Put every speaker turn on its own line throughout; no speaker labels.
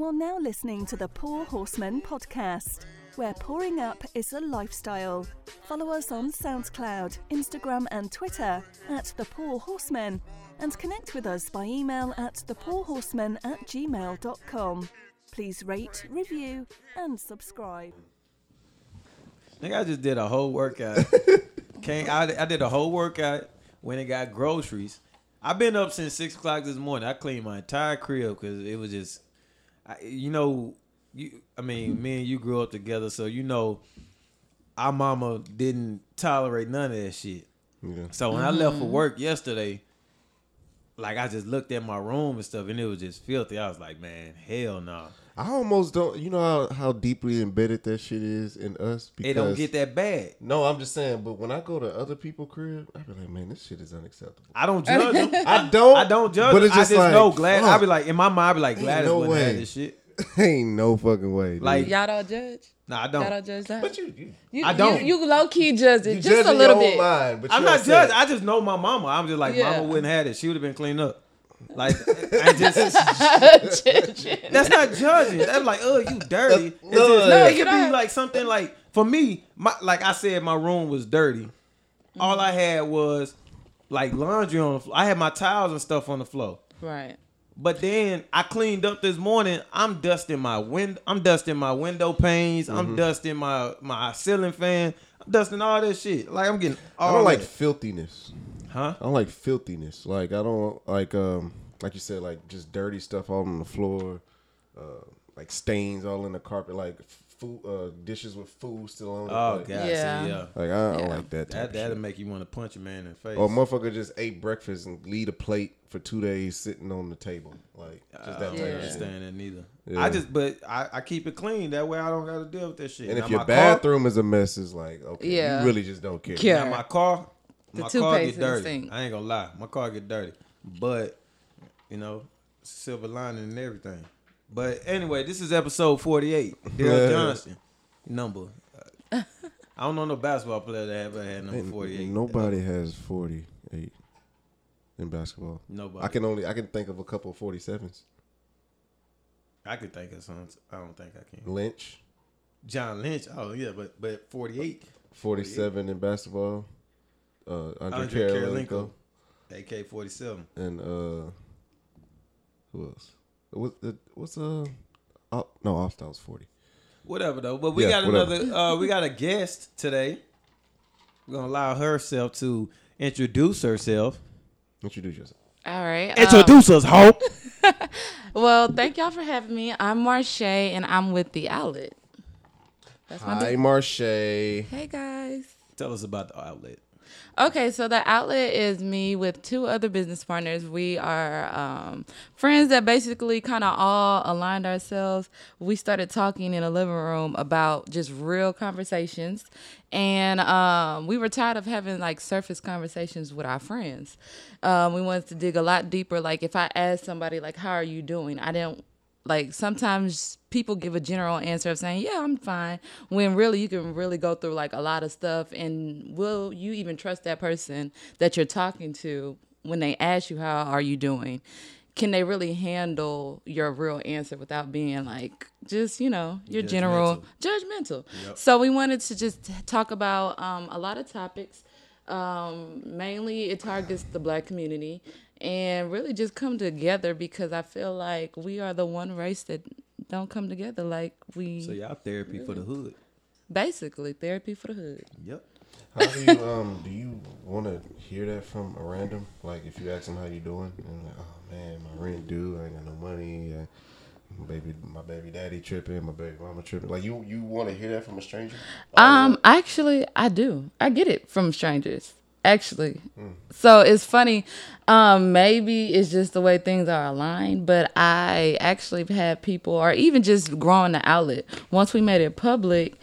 You are now listening to the Pour Horsemen podcast, where pouring up is a lifestyle. Follow us on SoundCloud, Instagram, and Twitter at The Pour Horsemen, and connect with us by email at thepourhorsemen at gmail.com. Please rate, review, and subscribe.
Nigga, I just did a whole workout. Came, I, I did a whole workout when I got groceries. I've been up since six o'clock this morning. I cleaned my entire crib because it was just, I, you know, you. I mean, mm-hmm. me and you grew up together, so you know, our mama didn't tolerate none of that shit.
Yeah.
So when I left for mm-hmm. work yesterday, like I just looked at my room and stuff, and it was just filthy. I was like, man, hell no.
I almost don't. You know how, how deeply embedded that shit is in us.
Because, It don't get that bad.
No, I'm just saying. But when I go to other people' crib, I be like, man, this shit is unacceptable.
I don't judge them.
I don't.
I don't judge.
But
But
it's just
I just
like,
know Glad. I be like in my mind, I be like
Ain't
Gladys
no
wouldn't have this shit.
Ain't no fucking way. Dude.
Like-
Y'all don't judge.
No, I don't.
Y'all
don't.
don't judge that.
but you, you,
You,
I don't.
You, you low key judge it
you
just
judge
a little
your own
bit.
mind, but
I'm not
upset.
judging. I just know my mama. I'm just like
Yeah.
mama wouldn't have it. She would have been cleaned up. Like I just that's not judging. That's like, oh, you dirty. It's just,
no,
it could be like something like for me, my like I said, my room was dirty. All I had was like laundry on the floor. I had my towels and stuff on the floor.
right.
But then I cleaned up this morning. I'm dusting my wind. I'm dusting my window panes.
Mm-hmm.
I'm dusting my my ceiling fan. I'm dusting all this shit. Like I'm getting all
I don't like filthiness.
Huh?
I don't like filthiness. Like I don't like um like you said like just dirty stuff all on the floor, uh, like stains all in the carpet, like food uh, dishes with food still on. it.
Oh
like,
god,
Yeah.
see, yeah.
Like I don't
Yeah.
like that. Type
That
of
that'll make you want to punch a man in the face.
Or motherfucker just ate breakfast and leave a plate for two days sitting on the table. Like just that
I
type
don't
Yeah.
of shit.
understand that neither.
Yeah.
I just, but I, I keep it clean. That way I don't got to deal with that shit.
And
Now
if your
my car-
bathroom is a mess, it's like okay,
Yeah.
you really just don't care.
Yeah.
now my car,
The
my car get
in the
dirty. I ain't gonna lie, my car get dirty, but you know, silver lining and everything. But anyway, this is episode forty-eight. Daryl Johnson, number. uh, I don't know no basketball player that ever had number
Ain't-
forty-eight.
Nobody has forty eight in basketball.
Nobody.
I can only I can think of a couple forty sevens.
I could think of some. I don't think I can.
Lynch,
John Lynch. Oh yeah, but but forty-eight.
forty seven in basketball. Uh, Andre,
Andre
Kirilenko.
Kirilenko, AK forty-seven.
and uh, who else? What what's uh? Oh, no, Offstar was forty.
Whatever though. But we
Yeah,
got
whatever.
another. Uh, we got a guest today. We're gonna allow herself to introduce herself.
Introduce yourself.
All right. um,
Introduce us, Hope.
well, thank y'all for having me. I'm Marche, and I'm with the outlet. That's my
Hi,
business.
Marche.
Hey guys.
Tell us about the outlet.
Okay, so the outlet is me with two other business partners. We are um, friends that basically kind of all aligned ourselves. We started talking in a living room about just real conversations, and um, we were tired of having like surface conversations with our friends. Um, we wanted to dig a lot deeper. Like if I asked somebody like, "How are you doing?" I didn't like sometimes people give a general answer of saying yeah i'm fine when really you can really go through like a lot of stuff and will you even trust that person that you're talking to when they ask you how are you doing? Can they really handle your real answer without being like just you know your general judgmental? So we wanted to just talk about um, a lot of topics. Um, mainly it targets the black community and really just come together because I feel like we are the one race that don't come together like we
So y'all therapy for the hood.
basically therapy for the hood.
Yep.
How do you um do you want to hear that from a random? Like if you ask them how you doing, and like, oh man, my rent due, I ain't got no money. Uh, my baby, my baby daddy tripping, my baby mama tripping. Like you, you want to hear that from a stranger?
Um, actually, I do. I get it from strangers. Actually, so it's funny. Um, maybe it's just the way things are aligned, but I actually have had people, or even just growing the outlet. Once we made it public,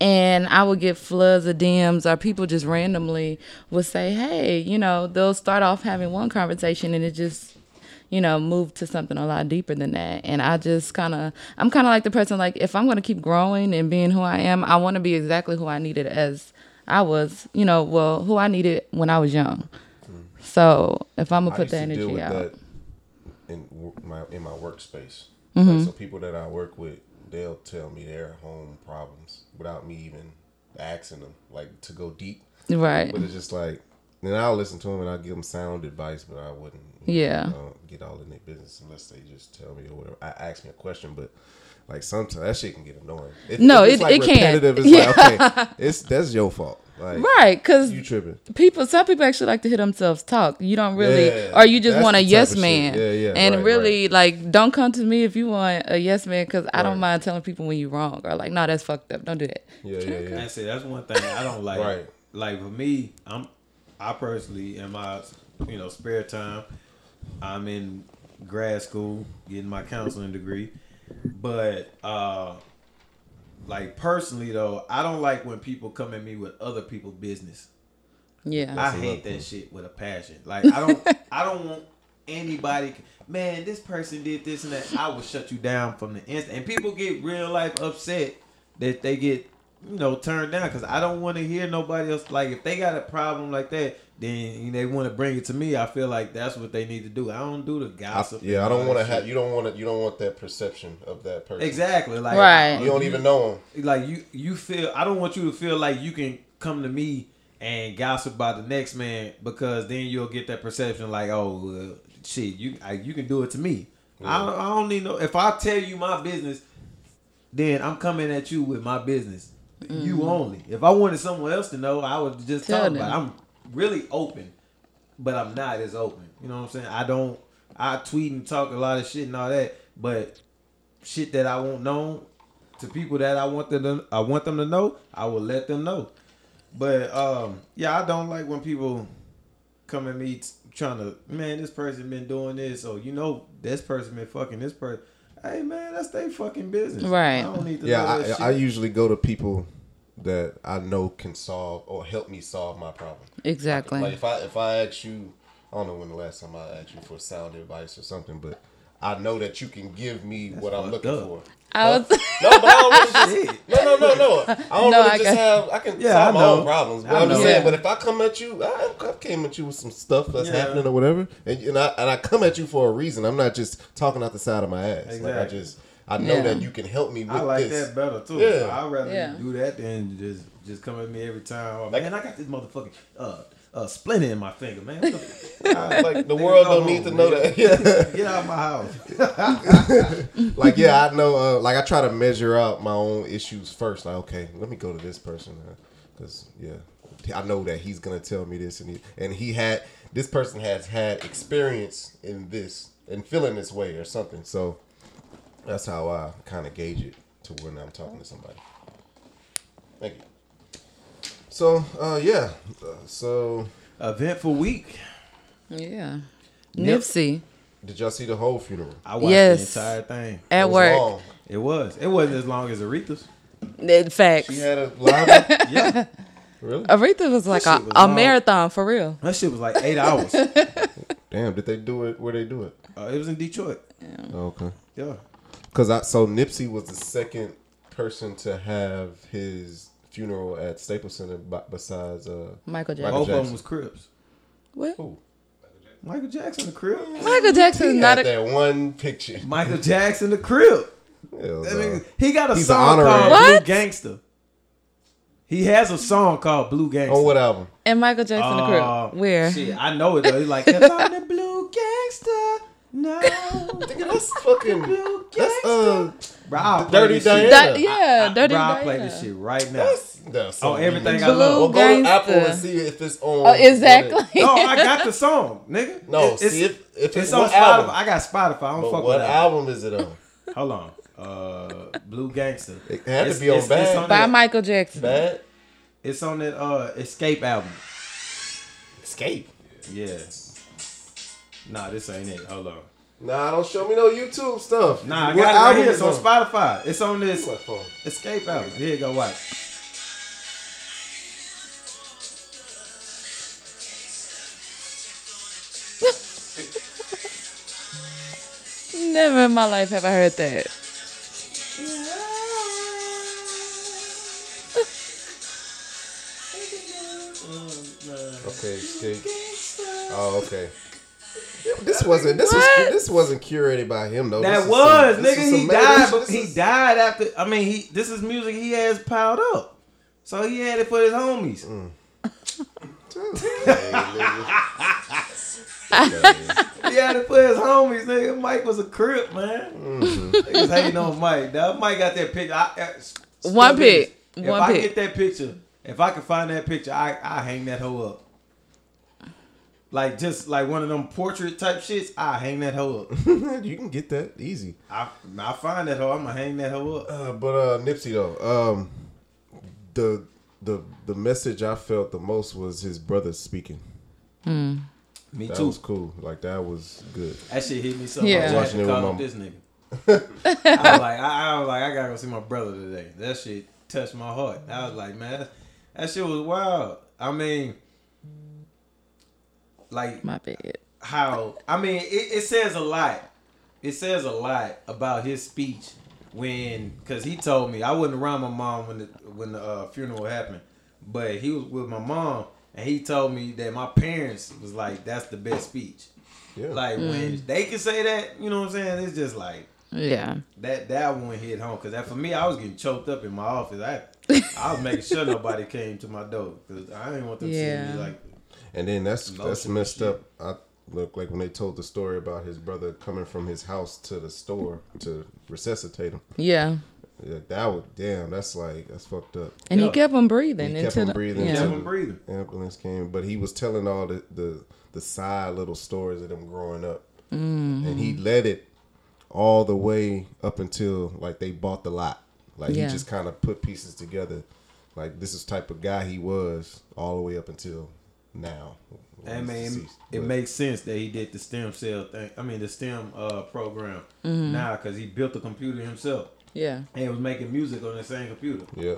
and I would get floods of DMs, or people just randomly would say, "Hey, you know," they'll start off having one conversation, and it just you know, move to something a lot deeper than that. And I just kind of, I'm kind of like the person, like, if I'm going to keep growing and being who I am, I want to be exactly who I needed as I was, you know, well, who I needed when I was young. So if I'm gonna put the energy out.
that in my in my workspace.
Mm-hmm.
Like, so people that I work with, they'll tell me their home problems without me even asking them, like to go deep.
Right.
But it's just like, then I'll listen to them and I'll give them sound advice, but I wouldn't,
Yeah.
know, get all in their business unless they just tell me or whatever. I ask me a question, but like sometimes that shit can get annoying. If,
No,
if it's,
it-
like
it can.
repetitive, It's like okay, it's that's your fault. Like
Right, because
you tripping.
people, some people actually like to hear themselves talk. You don't really,
Yeah,
or you just want a yes man.
Yeah, yeah,
And
right,
really, like, don't come to me if you want a yes man, because I don't mind telling people when you're wrong or like, no, that's fucked up. Don't do that.
Yeah, yeah, yeah.
That's it. That's one thing I don't like.
Right.
Like for me, I'm I personally in my you know spare time, I'm in grad school getting my counseling degree, but uh, like personally though, I don't like when people come at me with other people's business.
Yeah.
I hate that shit with a passion. Like I don't I don't want anybody man, this person did this and that. I will shut you down from the instant. And people get real life upset that they get you know turned down because I don't want to hear nobody else. Like if they got a problem like that, then they want to bring it to me. I feel like that's what they need to do. I don't do the
I,
gossip.
yeah, I don't want to have. You don't want to. You don't want that perception of that person.
exactly like
Right.
You don't even know him.
like you you feel I don't want you to feel like you can come to me and gossip about the next man because then you'll get that perception like oh uh, shit you I, you can do it to me I, don't, I don't need no if I tell you my business then I'm coming at you with my business you only if I wanted someone else to know I would just
Tell
talk
them.
about it. I'm really open but I'm not as open you know what I'm saying I don't I tweet and talk a lot of shit and all that but shit that I won't know to people that I want them to I want them to know, I will let them know. But um yeah, I don't like when people come at me t- trying to man, this person been doing this or you know this person been fucking this person. Hey man, that's their fucking business.
Right.
I don't need to know
Yeah,
that
I, I usually go to people that I know can solve or help me solve my problem.
Exactly.
Like if I if I ask you, I don't know when the last time I asked you for sound advice or something, but I know that you can give me what I'm looking
up.
for.
I was,
No, but I don't really just, no, no, no, no. I don't
No,
really
I
just have. I can
Yeah,
solve
I
my own problems. But
I
I'm just saying. But if I come at you, I, I came at you with some stuff that's
Yeah.
happening or whatever, and, and I and I come at you for a reason. I'm not just talking out the side of my ass. Like I just, I know
Yeah.
that you can help me with
I like
this.
that better too.
Yeah.
I'd rather
Yeah.
you do that than just just come at me every time. Oh,
Like-
man, I got this motherfucking uh uh splinter in my finger, man. What
Like the world don't need to know
man.
that. Yeah.
Get out of my house.
like yeah, I know. Uh, like I try to measure out my own issues first. Like okay, let me go to this person because yeah, I know that he's gonna tell me this and he and he had this person has had experience in this and feeling this way or something. So that's how I kind of gauge it to when I'm talking to somebody. Thank you. So uh, yeah, uh, so
Eventful week.
yeah. Nipsey
did y'all see the whole funeral?
I watched
Yes.
the entire thing.
It
at
was
work.
long.
It was. It wasn't as long as Aretha's.
In fact,
She had a live.
Yeah,
really?
Aretha was like
That
a,
was
a marathon for real.
that shit was like eight hours.
Damn, did they do it? Where they do it?
Uh, it was in Detroit.
Oh, okay.
Yeah.
Cause I so Nipsey was the second person to have his funeral at Staples Center b- besides uh
Michael Jackson.
Michael
Both of them
Jackson.
was Crips.
What?
who?
Michael Jackson, the Crip.
Michael Jackson
He
is not
had
a.
that one picture.
Michael Jackson, the Crip.
Hell
That
no.
nigga- he got a
He's
song called
What?
Blue Gangster. He has a song called Blue Gangster.
On what album?
And Michael Jackson the
Uh,
crib. Where?
Shit, I know it though. He's like, 'Cause I'm the Blue Gangster. No.
Nigga, that's fucking.
Blue
That's uh.
Bro, I'll play
Dirty
this shit.
Diana.
That, yeah,
I,
Dirty
bro, I'll play this shit right now.
That's, that's
Oh, everything I
Blue
love.
Well, go to Apple and see if it's on.
Oh, exactly.
No, I got the song, nigga.
No,
It-
see if if it's,
it's on
what
Spotify.
album.
I got Spotify. I don't
But
fuck
what
with that.
album is it on?
Hold on. Uh, Blue Gangster.
It had to be on
it's- it's
Bad.
on
By
that-
Michael Jackson.
Bad.
It's on that uh Xscape album.
Xscape.
Yeah. Nah, this ain't it. Hold on.
Nah, don't show me no YouTube stuff.
Nah, I
What
got it right
album
here.
is
It's on Spotify. It's on this
My phone.
Xscape album. Here you go. Watch.
Never in my life have I heard that.
Okay, Xscape. Oh, okay. This wasn't this
What?
was this wasn't curated by him though.
That
This
was,
some- this
nigga.
is
He died, but he
is-
died after. I mean, he. This is music he has piled up, so he had it for his homies.
Mm.
He had it for his homies, nigga. Mike was a crip, man.
Mm-hmm.
Niggas hating on Mike. That Mike got that picture. I, I,
One pic.
If
One
I
pic.
get that picture, if I can find that picture, I I hang that hoe up. Like just like one of them portrait type shits, I hang that hoe up.
you can get that easy.
I I find that hoe, I'm gonna hang that hoe up.
Uh, but uh, Nipsey though, um, the the the message I felt the most was his brother speaking.
Me
That
too.
was cool. Like that was good.
That shit hit me so
Yeah.
much. I had
Watching it with
up
my-
this nigga. I was like, I, I was like, I gotta go see my brother today. That shit touched my heart. I was like, man, that, that shit was wild. I mean, like
My bad.
how I mean, it, it says a lot. It says a lot about his speech when, cause he told me I wasn't around my mom when the when the uh, funeral happened, but he was with my mom and he told me that my parents was like, that's the best speech.
Yeah.
Like when they can say that, you know what I'm saying? It's just like
Yeah.
that that one hit home because that for me, I was getting choked up in my office. I I was making sure nobody came to my door because I didn't want them to see me like.
And then that's that's messed up. I look like when they told the story about his brother coming from his house to the store to resuscitate him.
Yeah.
Yeah, that was damn. That's like that's fucked up.
And
Yeah.
he kept him breathing
He kept him breathing
yeah.
Kept him breathing.
ambulance came, but he was telling all the the, the side little stories of them growing up,
Mm-hmm.
and he led it all the way up until like they bought the lot. Like
Yeah.
he just kind of put pieces together. Like this is type of guy he was all the way up until now.
I mean,
deceased.
it
But-
makes sense that he did the stem cell thing. I mean, the stem uh, program
Mm-hmm.
now because he built the computer himself
Yeah.
and was making music on the same computer.
yeah.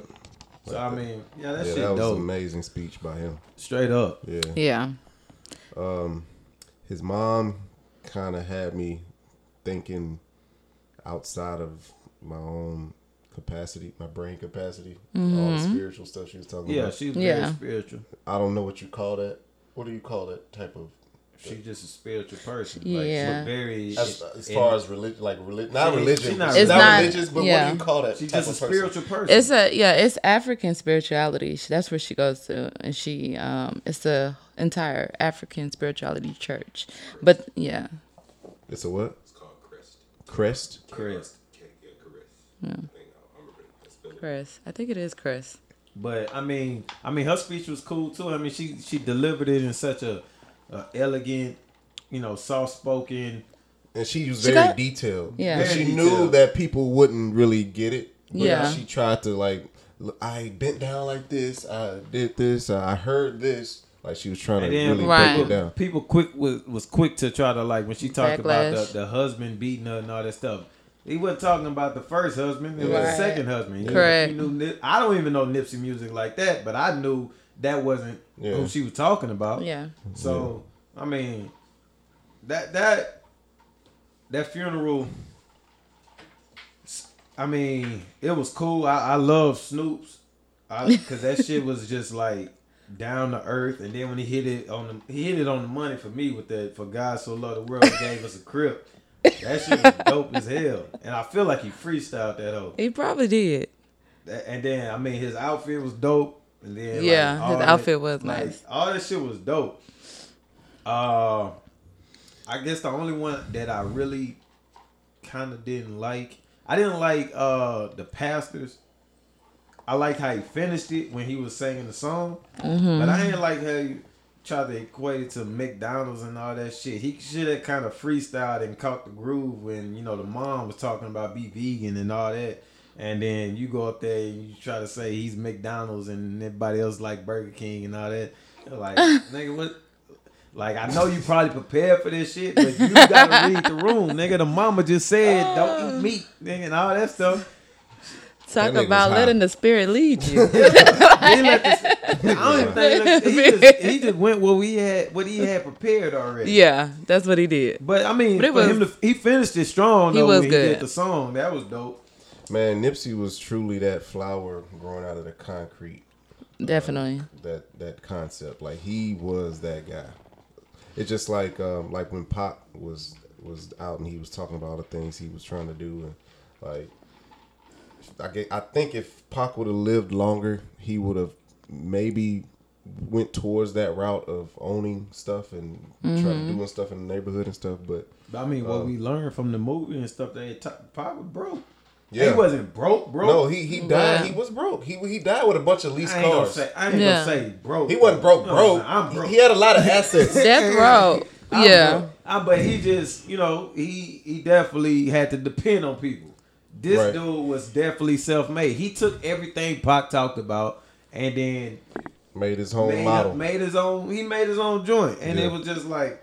So I mean, yeah, that
yeah,
shit
that was
dope.
an amazing speech by him.
Straight up.
Yeah.
Yeah.
Um, his mom kind of had me thinking outside of my own capacity, my brain capacity, all the spiritual stuff she was talking
Yeah,
about.
she's
Mm-hmm. Yeah.
very spiritual.
I don't know what you call that. What do you call that type of?
She's just a spiritual person.
Yeah.
Like, she's very.
As, as
and-
far as religion, like religion, not
She-
religion,
she not
it's not,
religious.
religious, but
yeah.
what do you call that?
she's just a
of person?
spiritual person.
It's a yeah, it's African spirituality. That's where she goes to, and she um, it's the entire African spirituality church. But yeah,
It's a what?
It's called Crest.
Crest.
Chris.
Can't get Chris. Yeah. I think I'm gonna spell it.
Chris. I think it is Chris.
But I mean, I mean, her speech was cool too. I mean, she she delivered it in such a, a elegant, you know, soft spoken.
And she was
She
very
got-
detailed.
Yeah.
And
Very
she knew that people wouldn't really get it. But
Yeah.
She tried to like, I bent down like this. I did this. I heard this. Like she was trying to
And then
really
Right.
break it down.
people quick was, was quick to try to like when she talked about the, the husband beating her and all that stuff. He wasn't talking about the first husband; it was the second husband. You-
Correct.
you knew I don't even know Nipsey music like that, but I knew that wasn't
Yeah.
who she was talking about.
Yeah.
So I mean, that that that funeral. I mean, it was cool. I, I love Snoop's, because that shit was just like down to earth. And then when he hit it on the he hit it on the money for me with that. For God so loved the world, he gave us a crib. That shit was dope as hell. And I feel like he freestyled that hoe.
He probably did.
That- And then I mean, his outfit was dope. And then
Yeah,
all
his
that-
outfit was
like,
nice.
All that shit was dope. Uh, I guess the only one that I really kind of didn't like, I didn't like uh the pastors. I liked how he finished it when he was singing the song,
Mm-hmm.
but I didn't like how he tried to equate it to McDonald's and all that shit. He should have kind of freestyled and caught the groove when you know the mom was talking about be vegan and all that. And then you go up there and you try to say he's McDonald's and everybody else like Burger King and all that. You're Like, nigga, what? Like, I know you probably prepared for this shit, but you gotta read the room, nigga. The mama just said don't eat meat, nigga, and all that stuff.
Talk about
was high.
letting the spirit lead you.
He let this- I don't even think he just, he just went what we had, what he had prepared already.
yeah, that's what he did.
But I mean,
But it
for him
was-
to, he finished it strong.
He
Though,
was
when
good.
He did the song that was dope.
Man, Nipsey was truly that flower growing out of the concrete.
Definitely.
That that concept. Like he was that guy. it's just like um, like when Pac was was out and he was talking about all the things he was trying to do and like I get, I think if Pac would have lived longer, he would have maybe went towards that route of owning stuff and trying to doing stuff in the neighborhood and stuff. But
But I mean, what
Um,
we learned from the movie and stuff, that t- Pac was broke.
Yeah.
he wasn't broke, broke.
no, he he died.
Yeah.
He was broke. He he died with a bunch of leased
I ain't gonna
cars.
say, I ain't
Yeah.
gonna say broke.
He wasn't broke,
No,
broke.
I'm broke.
He had a lot of assets.
Death Row.
I'm
Yeah.
broke. I, but he just, you know, he he definitely had to depend on people. This
Right.
dude was definitely self made. He took everything Pac talked about and then
Made his home
made,
model.
made his own. He made his own joint, and
Yeah.
it was just like,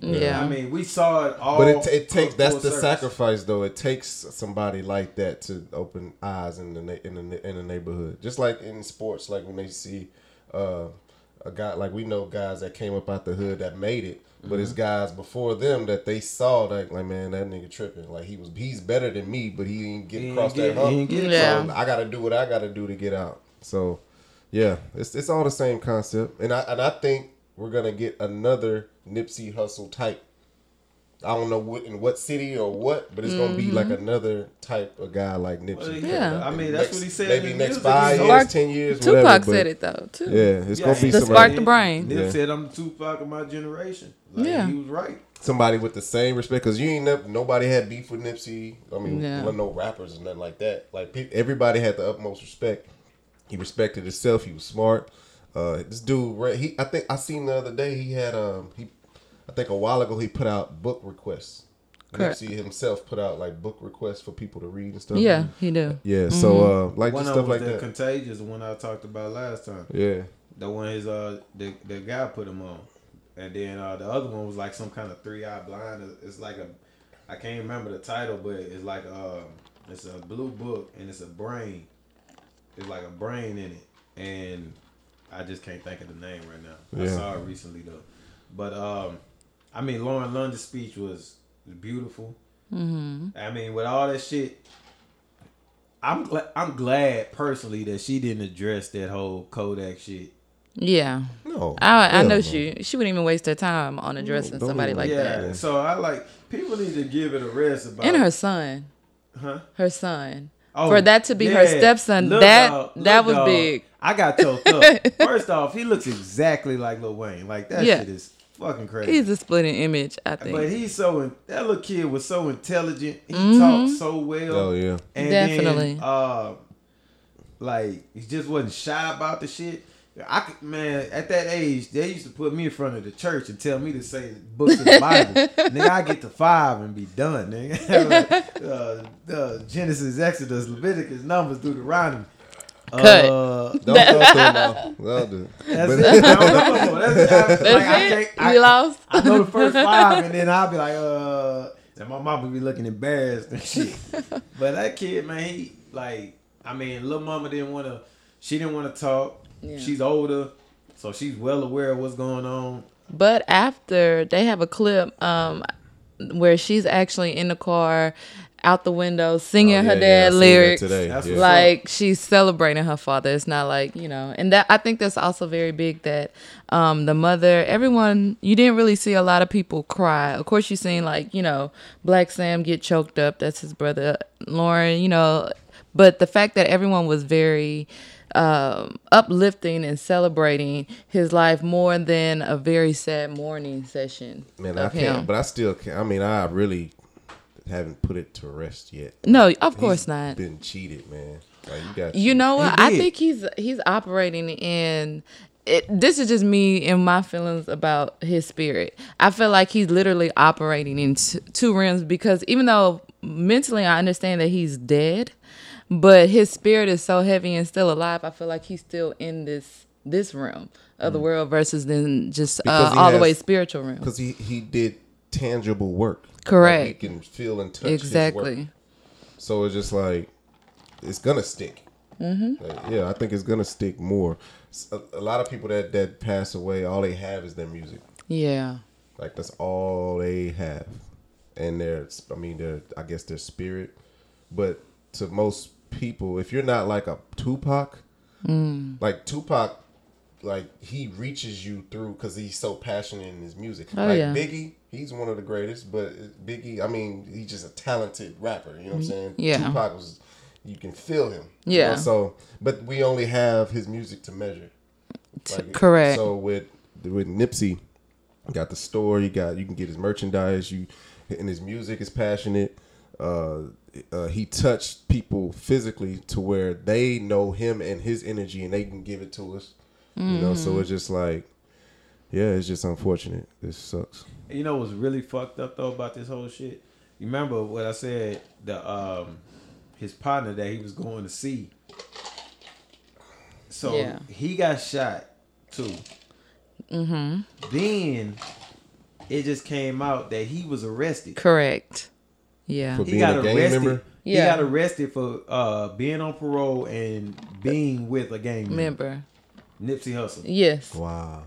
Yeah.
I mean, we saw it all.
But it, it takes that's the
circle.
sacrifice though. It takes somebody like that to open eyes in the in the in the neighborhood. Just like in sports, like when they see uh, a guy like we know guys that came up out the hood that made it, but it's mm-hmm. guys before them that they saw that like man that nigga tripping. Like he was he's better than me, but he didn't get
He
across
didn't
that hump.
get
Yeah.
So I got to do what I got to do to get out. So yeah, it's it's all the same concept, and I and I think we're gonna get another Nipsey Hussle type. I don't know what in what city or what, but it's gonna be like another type of guy like Nipsey.
Well,
Yeah.
I mean, that's
Next-
what he said.
Maybe
in
next
music.
five years,
Spark-
ten years,
Tupac
whatever.
said it though too.
Yeah, it's
Yeah,
gonna be
he-
To
somebody,
spark the brain.
Nip
Yeah.
said, "I'm the Tupac of my generation." Like,
Yeah.
he was right.
somebody with the same respect because you ain't never nobody had beef with Nipsey. I mean,
Yeah.
wasn't no rappers and nothing like that. Like pe- everybody had the utmost respect. He respected himself. He was smart. Uh, this dude, right? He, I think I seen the other day. He had um, he, I think a while ago he put out book requests.
Correct.
Nipsey himself put out like book requests for people to read and stuff.
Yeah, he do.
yeah. So uh, like
One
just stuff
was
like
the
that.
contagious one I talked about last time.
yeah.
The one his uh the the guy put him on, and then uh the other one was like some kind of three eye blind. It's like a I can't remember the title, but it's like um it's a blue book and it's a brain. It's like a brain in it, and I just can't think of the name right now. I saw it recently though, but um I mean Lauren London's speech was beautiful. Mm-hmm. I mean with all that shit. I'm glad. I'm glad personally that she didn't address that whole Kodak shit.
Yeah.
No.
I, I know
no.
she she wouldn't even waste her time on addressing
don't
somebody like
yeah.
that.
So I like people need to give it a rest about
And her son.
Huh?
Her son.
Oh,
For that to be her stepson,
Lil
that-
Dog-
that
Lil
was
Dog,
big.
I got choked up. First off, he looks exactly like Lil Wayne. Like that
Yeah.
shit is fucking crazy.
He's a splitting image, I think.
but he's so in, that little kid was so intelligent. He
Mm-hmm.
talked so well.
Oh yeah.
And
Definitely.
Then, uh, like he just wasn't shy about the shit. I could, man, at that age, they used to put me in front of the church and tell me to say books of the Bible. nigga, I get to five and be done, nigga. like, uh, uh, Genesis, Exodus, Leviticus, Numbers, Deuteronomy.
Cut.
Uh,
Don't, don't throw him off. Don't
that's
But-
it. I don't no more. That's,
That's
like,
it?
can't,
you
I,
lost?
I know the first five, and then I'll be like, uh, and my mom would be looking embarrassed and shit. but that kid, man, he like, I mean, little mama didn't want to, she didn't want to talk.
Yeah.
She's older, so she's well aware of what's going on.
But after they have a clip um, where she's actually in the car, out the window, singing
Oh,
her
yeah,
dad
yeah, I seen that
lyrics.
today.
That's
yeah.
what's
Like she's celebrating her father. It's not like you know, and that I think that's also very big. That um, the mother, everyone, you didn't really see a lot of people cry. Of course, you seen like you know, Blacc Sam get choked up. That's his brother, Lauren. You know, but the fact that everyone was very um, uplifting and celebrating his life more than a very sad mourning session
Man, I
of
can't. But I still can't. I mean, I really haven't put it to rest yet.
no, of course not.
Been cheated, man. Like you got.
You know what? I think he's he's operating in. It, this is just me and my feelings about his spirit. I feel like he's literally operating in t- two realms because even though mentally I understand that he's dead, but his spirit is so heavy and still alive. I feel like he's still in this this realm of the world versus then just uh, all the way spiritual realm.
because he he did tangible work.
Correct.
Like, you can feel and touch.
Exactly.
So it's just like it's gonna stick. Mm-hmm. yeah, I think it's gonna stick more. A lot of people that that pass away, all they have is their music.
Yeah.
Like that's all they have, and their I mean their I guess their spirit. But to most people, if you're not like a Tupac, like Tupac like he reaches you through because he's so passionate in his music.
Oh,
like
yeah.
Biggie, he's one of the greatest, but Biggie, I mean, he's just a talented rapper. You know what I'm saying?
Yeah.
Tupac was, you can feel him. you
Yeah.
know, so, but we only have his music to measure. Like,
correct.
So with with Nipsey, got the store. You got you can get his merchandise. You and his music is passionate. Uh, uh, he touched people physically to where they know him and his energy, and they can give it to us. You know, so it's just like, yeah, it's just unfortunate. This sucks.
You know what's really fucked up though about this whole shit? You remember what I said? The um, his partner that he was going to see. So
Yeah.
he got shot too. Mm-hmm. Then it just came out that he was arrested.
Correct. Yeah.
For
He
being
got
a gang
arrested.
member?
He got arrested for uh, being on parole and being with a gang member,
Member.
Nipsey Hussle.
Yes.
Wow.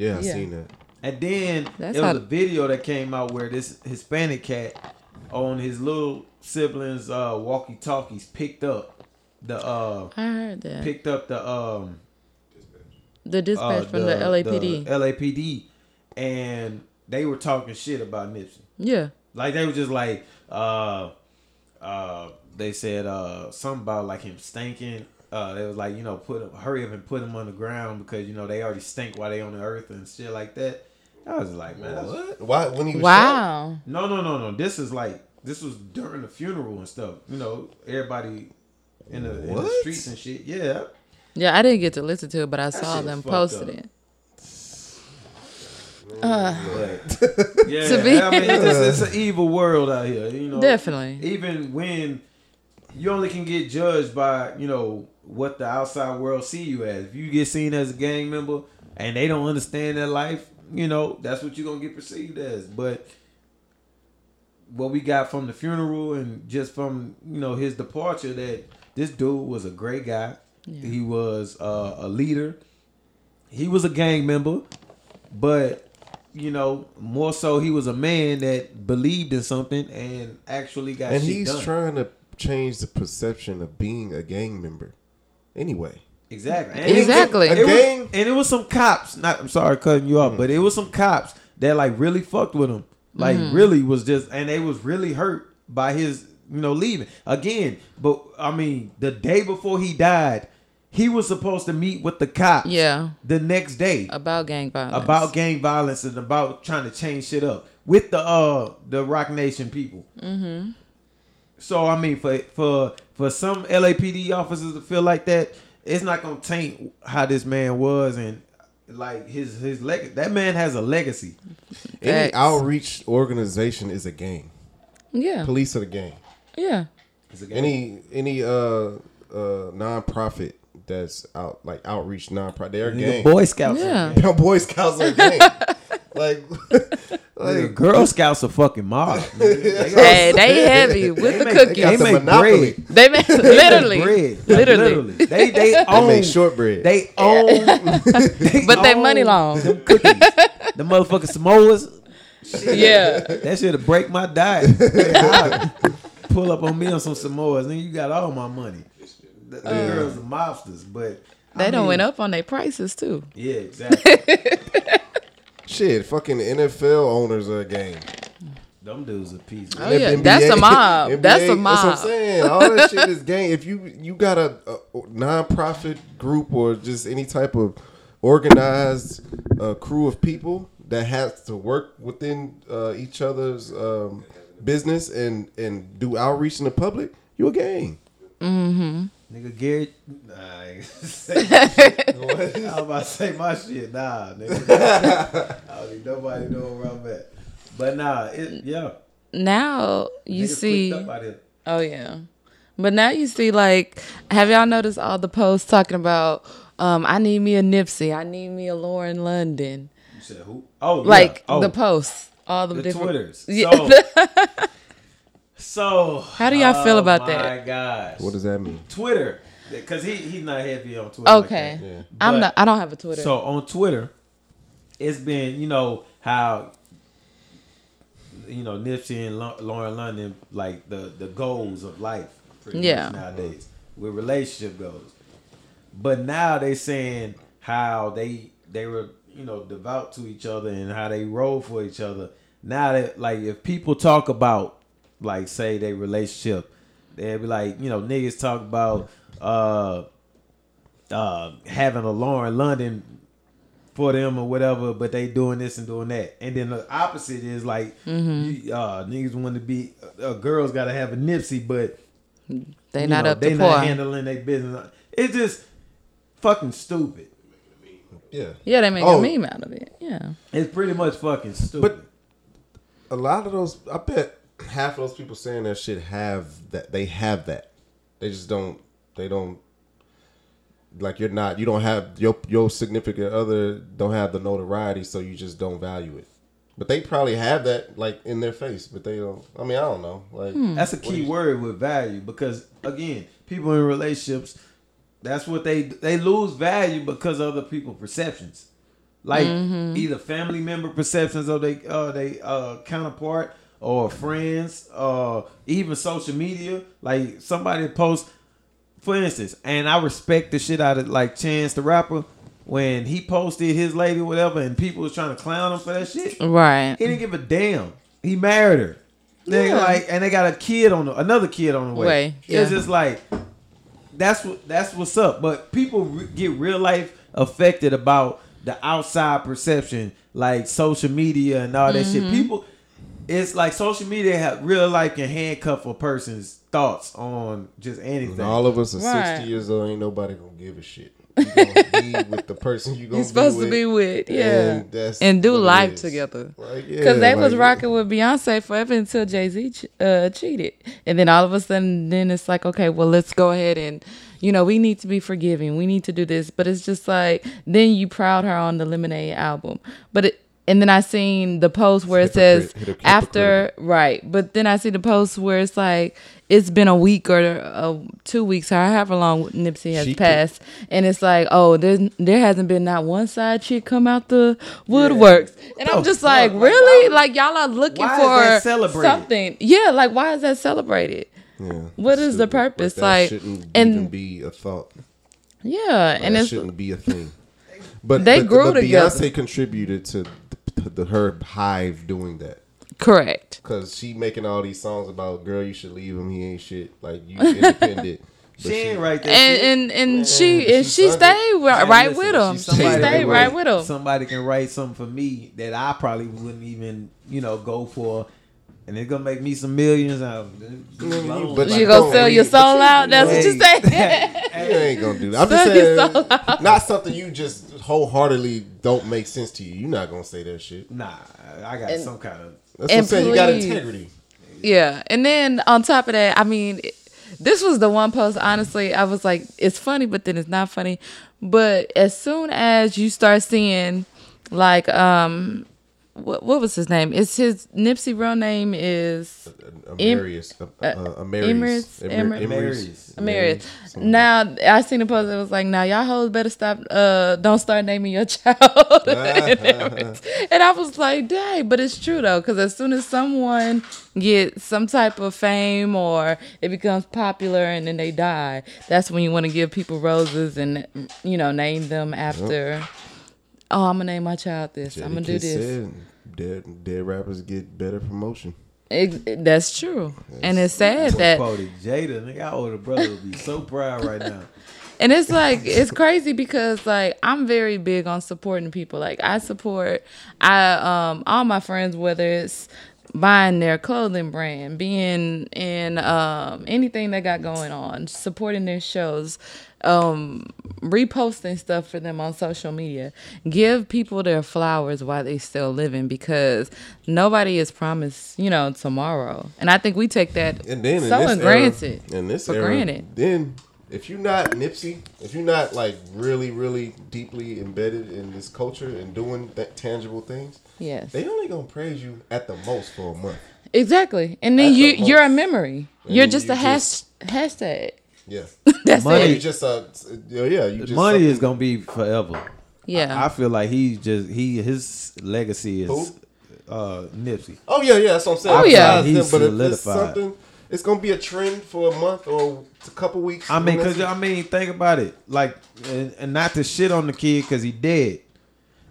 Yeah, I
Yeah.
seen that.
And then
That's
there was
how-
a video that came out where this Hispanic cat on his little siblings' uh, walkie-talkies picked up the uh,
I heard that.
picked up the um
the dispatch
uh,
from the, LAPD.
the LAPD, and they were talking shit about Nipsey.
yeah.
Like they were just like, uh, uh, they said uh, something about like him stinking. Uh, they was like, you know, put him, hurry up and put them on the ground because you know they already stink while they on the earth and shit like that. I was like, man,
What? Why? When he was shot?
Wow.
no, no, no, no. This is like this was during the funeral and stuff. You know, everybody in the, in the streets and shit. Yeah,
Yeah, I didn't get to listen to it, but I saw them posted
up.
it.
but yeah,
To be-
I mean, it's, just- it's an evil world out here. You know,
Definitely.
even when you only can get judged by you know what the outside world see you as. If you get seen as a gang member and they don't understand that life, you know that's what you're gonna get perceived as. But what we got from the funeral and just from you know his departure, that this dude was a great guy. He was uh, a leader. He was a gang member, but you know more so he was a man that believed in something and actually got
and
shit
he's
done.
trying to change the perception of being a gang member. Anyway,
Exactly. And it was-
Exactly.
It was, and it was some cops. Not. I'm sorry, cutting you off, but it was some cops that like really fucked with him. Like really was just, and they was really hurt by his, you know, leaving again. But I mean, the day before he died, he was supposed to meet with the cops.
Yeah.
The next day
About gang violence.
about gang violence and about trying to change shit up with the uh the Roc Nation people. Mm-hmm. So I mean, for for for some LAPD officers to feel like that, it's not gonna taint how this man was and like his his leg. That man has a legacy.
any outreach organization is a game.
Yeah.
Police are the game.
Yeah.
He's a guy-
Any any uh uh nonprofit that's out like outreach nonprofit, they're a
Nigga,
gang.
Boy Scouts.
Yeah.
are a gang.
Boy Scouts are a gang. like,
Nigga,
like
Girl Scouts are fucking mob. They got-
Hey, they heavy with the cookies.
They make
monopoly.
bread.
They make
They
literally,
make bread. Like,
literally.
They they
they
own
make shortbread.
They own, they
But they
own
money long.
Them cookies, the motherfucking Samoas.
Yeah.
That shit'll break my diet. Pull up on me on some Samoas, and you got all my money. The, the girls are mobsters, but
They
I
don't
mean,
went up on their prices too.
Yeah, exactly.
Shit, fucking NFL owners are a game.
Them dudes are pieces.
Oh, yeah. That's a mob. That's a
That's what I'm saying. All that shit is game. If you you got a, a non-profit group or just any type of organized uh, crew of people that has to work within uh, each other's um, business and and do outreach in the public, you a gang.
Nigga, Gary. Nah, I ain't say. I was about to say my shit. Nah, nigga. I don't need nobody know where I'm at. But nah, it, yeah.
Now you
Niggas
see.
clicked up out here.
Oh yeah. But now you see like have y'all noticed all the posts talking about um I need me a Nipsey, I need me a Lauren London.
You said who? Oh, yeah.
Like
oh,
the posts. All the,
the
different
Twitters.
Yeah.
So, so
How do y'all feel
oh
about
My
that?
gosh.
What does that mean?
Twitter? Because he he's not heavy on Twitter. like
okay.
that.
Yeah.
I'm not I don't have a Twitter.
So on Twitter, it's been you know how you know Nipsey and Lauren London like the the goals of life pretty
Yeah.
much nowadays with relationship goals. But now they saying how they they were you know devout to each other and how they roll for each other. Now that like if people talk about like say their relationship, they'll be like you know niggas talk about uh uh having a Lauren London for them or whatever, but they doing this and doing that. And then the opposite is like you, uh niggas want to be uh, girls got to have a Nipsey, but
They not
know,
up
they
to
not
par.
handling their business. It's just fucking stupid.
Yeah.
Yeah, they make
Oh.
a meme out of it. Yeah.
It's pretty much fucking stupid.
But a lot of those, I bet half of those people saying that shit have that. They have that. They just don't. They don't. Like you're not. You don't have your your significant other don't have the notoriety, so you just don't value it. But they probably have that like in their face, but they don't. I mean, I don't know. Like
That's a key word with value because again, people in relationships, that's what they they lose value because of other people perceptions, like either family member perceptions or they uh they uh counterpart or friends, uh even social media. Like somebody post, for instance, and I respect the shit out of like Chance the rapper when he posted his lady whatever, and people was trying to clown him for that shit.
Right.
He didn't give a damn. He married her. They
Yeah.
like, and they got a kid on the, another kid on the way.
Way,
It's just like that's what that's what's up. But people re- get real life affected about the outside perception, like social media and all that
Mm-hmm.
shit. People, it's like social media have real life can handcuff a person's thoughts on just anything.
when all of us are
Right.
sixty years old, ain't nobody gonna give a shit. You gonna be with the person you gonna
You're supposed
be
to be with, yeah.
and, that's
And do life
is.
together.
Like, yeah,
Because they was rocking with Beyonce forever until Jay Z ch- uh, cheated, and then all of a sudden, then it's like, okay, well, let's go ahead and, you know, we need to be forgiving. We need to do this, but it's just like then you proud her on the Lemonade album, but it. And then I seen the post where it says
Hypocrite-
after right, but then I see the post where it's like it's been a week or uh, two weeks, or however long Nipsey has
She could-
passed, and it's like, oh, there's there hasn't been not one side chick come out the woodworks, and I'm
the
just
fuck?
like,
Like,
really?
why-
Like y'all are looking for something? Yeah, like why is that celebrated?
Yeah,
What is the
stupid.
purpose?
that
Like,
shouldn't
and-
even be a thought.
Yeah, and
that
it's
shouldn't be a thing. But
They
but,
grew
but
together.
Beyonce contributed to the, the, her hive doing that
correct.
because she making all these songs about girl, you should leave him. He ain't shit. Like you independent. But
she ain't right there.
And and and she
she
and she
funded-
stayed ri-
Hey,
right
listen,
with him. She
somebody
stayed right with him.
Somebody can write something for me that I probably wouldn't even, you know, go for, and it's gonna make me some millions. Out.
But
You
Like,
gonna sell your soul
you-
out? That's what you
Hey.
say.
You ain't gonna do that. I'm just
Sell your
saying, not something you just wholeheartedly don't make sense to you. You're not gonna say that shit.
Nah, I got
And-
some kind of.
That's what I'm
And
saying. You got integrity.
Yeah, and then on top of that, I mean, this was the one post. Honestly, I was like, it's funny, but then it's not funny. But as soon as you start seeing, like, um, what what was his name? It's his Nipsey real name is
Amarius. Amarius.
Emirates- Emirates-
Emirates.
Amarius. Now I seen a post that was like, now y'all hoes better stop, uh, don't start naming your child. Emirates. and I was like, dang, but it's true though, because as soon as someone gets some type of fame or it becomes popular and then they die, that's when you want to give people roses and you know name them after. Oh, I'm gonna name my child this. I'm gonna do this.
said, Dead, dead rappers get better promotion.
It, that's true, and it's sad
Boy
that
quoted Jada, nigga, our older brother would be so proud right now.
And it's like it's crazy because like I'm very big on supporting people. Like I support I um all my friends whether it's buying their clothing brand, being in um anything they got going on, supporting their shows, um reposting stuff for them on social media. Give people their flowers while they still living because nobody is promised, you know, tomorrow. And I think we take that
And then in
so
this
and
era,
granted.
in this
for
era,
granted.
then if you're not Nipsey, if you're not like really, really deeply embedded in this culture and doing that tangible things,
Yes.
they only gonna praise you at the most for a month.
Exactly. And then
At
you
the
you're a memory.
And
You're just a hash, hashtag.
Yeah.
That's
money
it.
just uh, yeah, you just
money is gonna be forever.
Yeah.
I, I, feel like he just he his legacy is
Who?
uh Nipsey.
Oh yeah, yeah, that's what I'm saying.
Oh yeah,
like
he's
but
solidified.
Something it's gonna be a trend for a month or a couple weeks.
I mean, cause I mean, think about it. Like, and, and not to shit on the kid because he dead,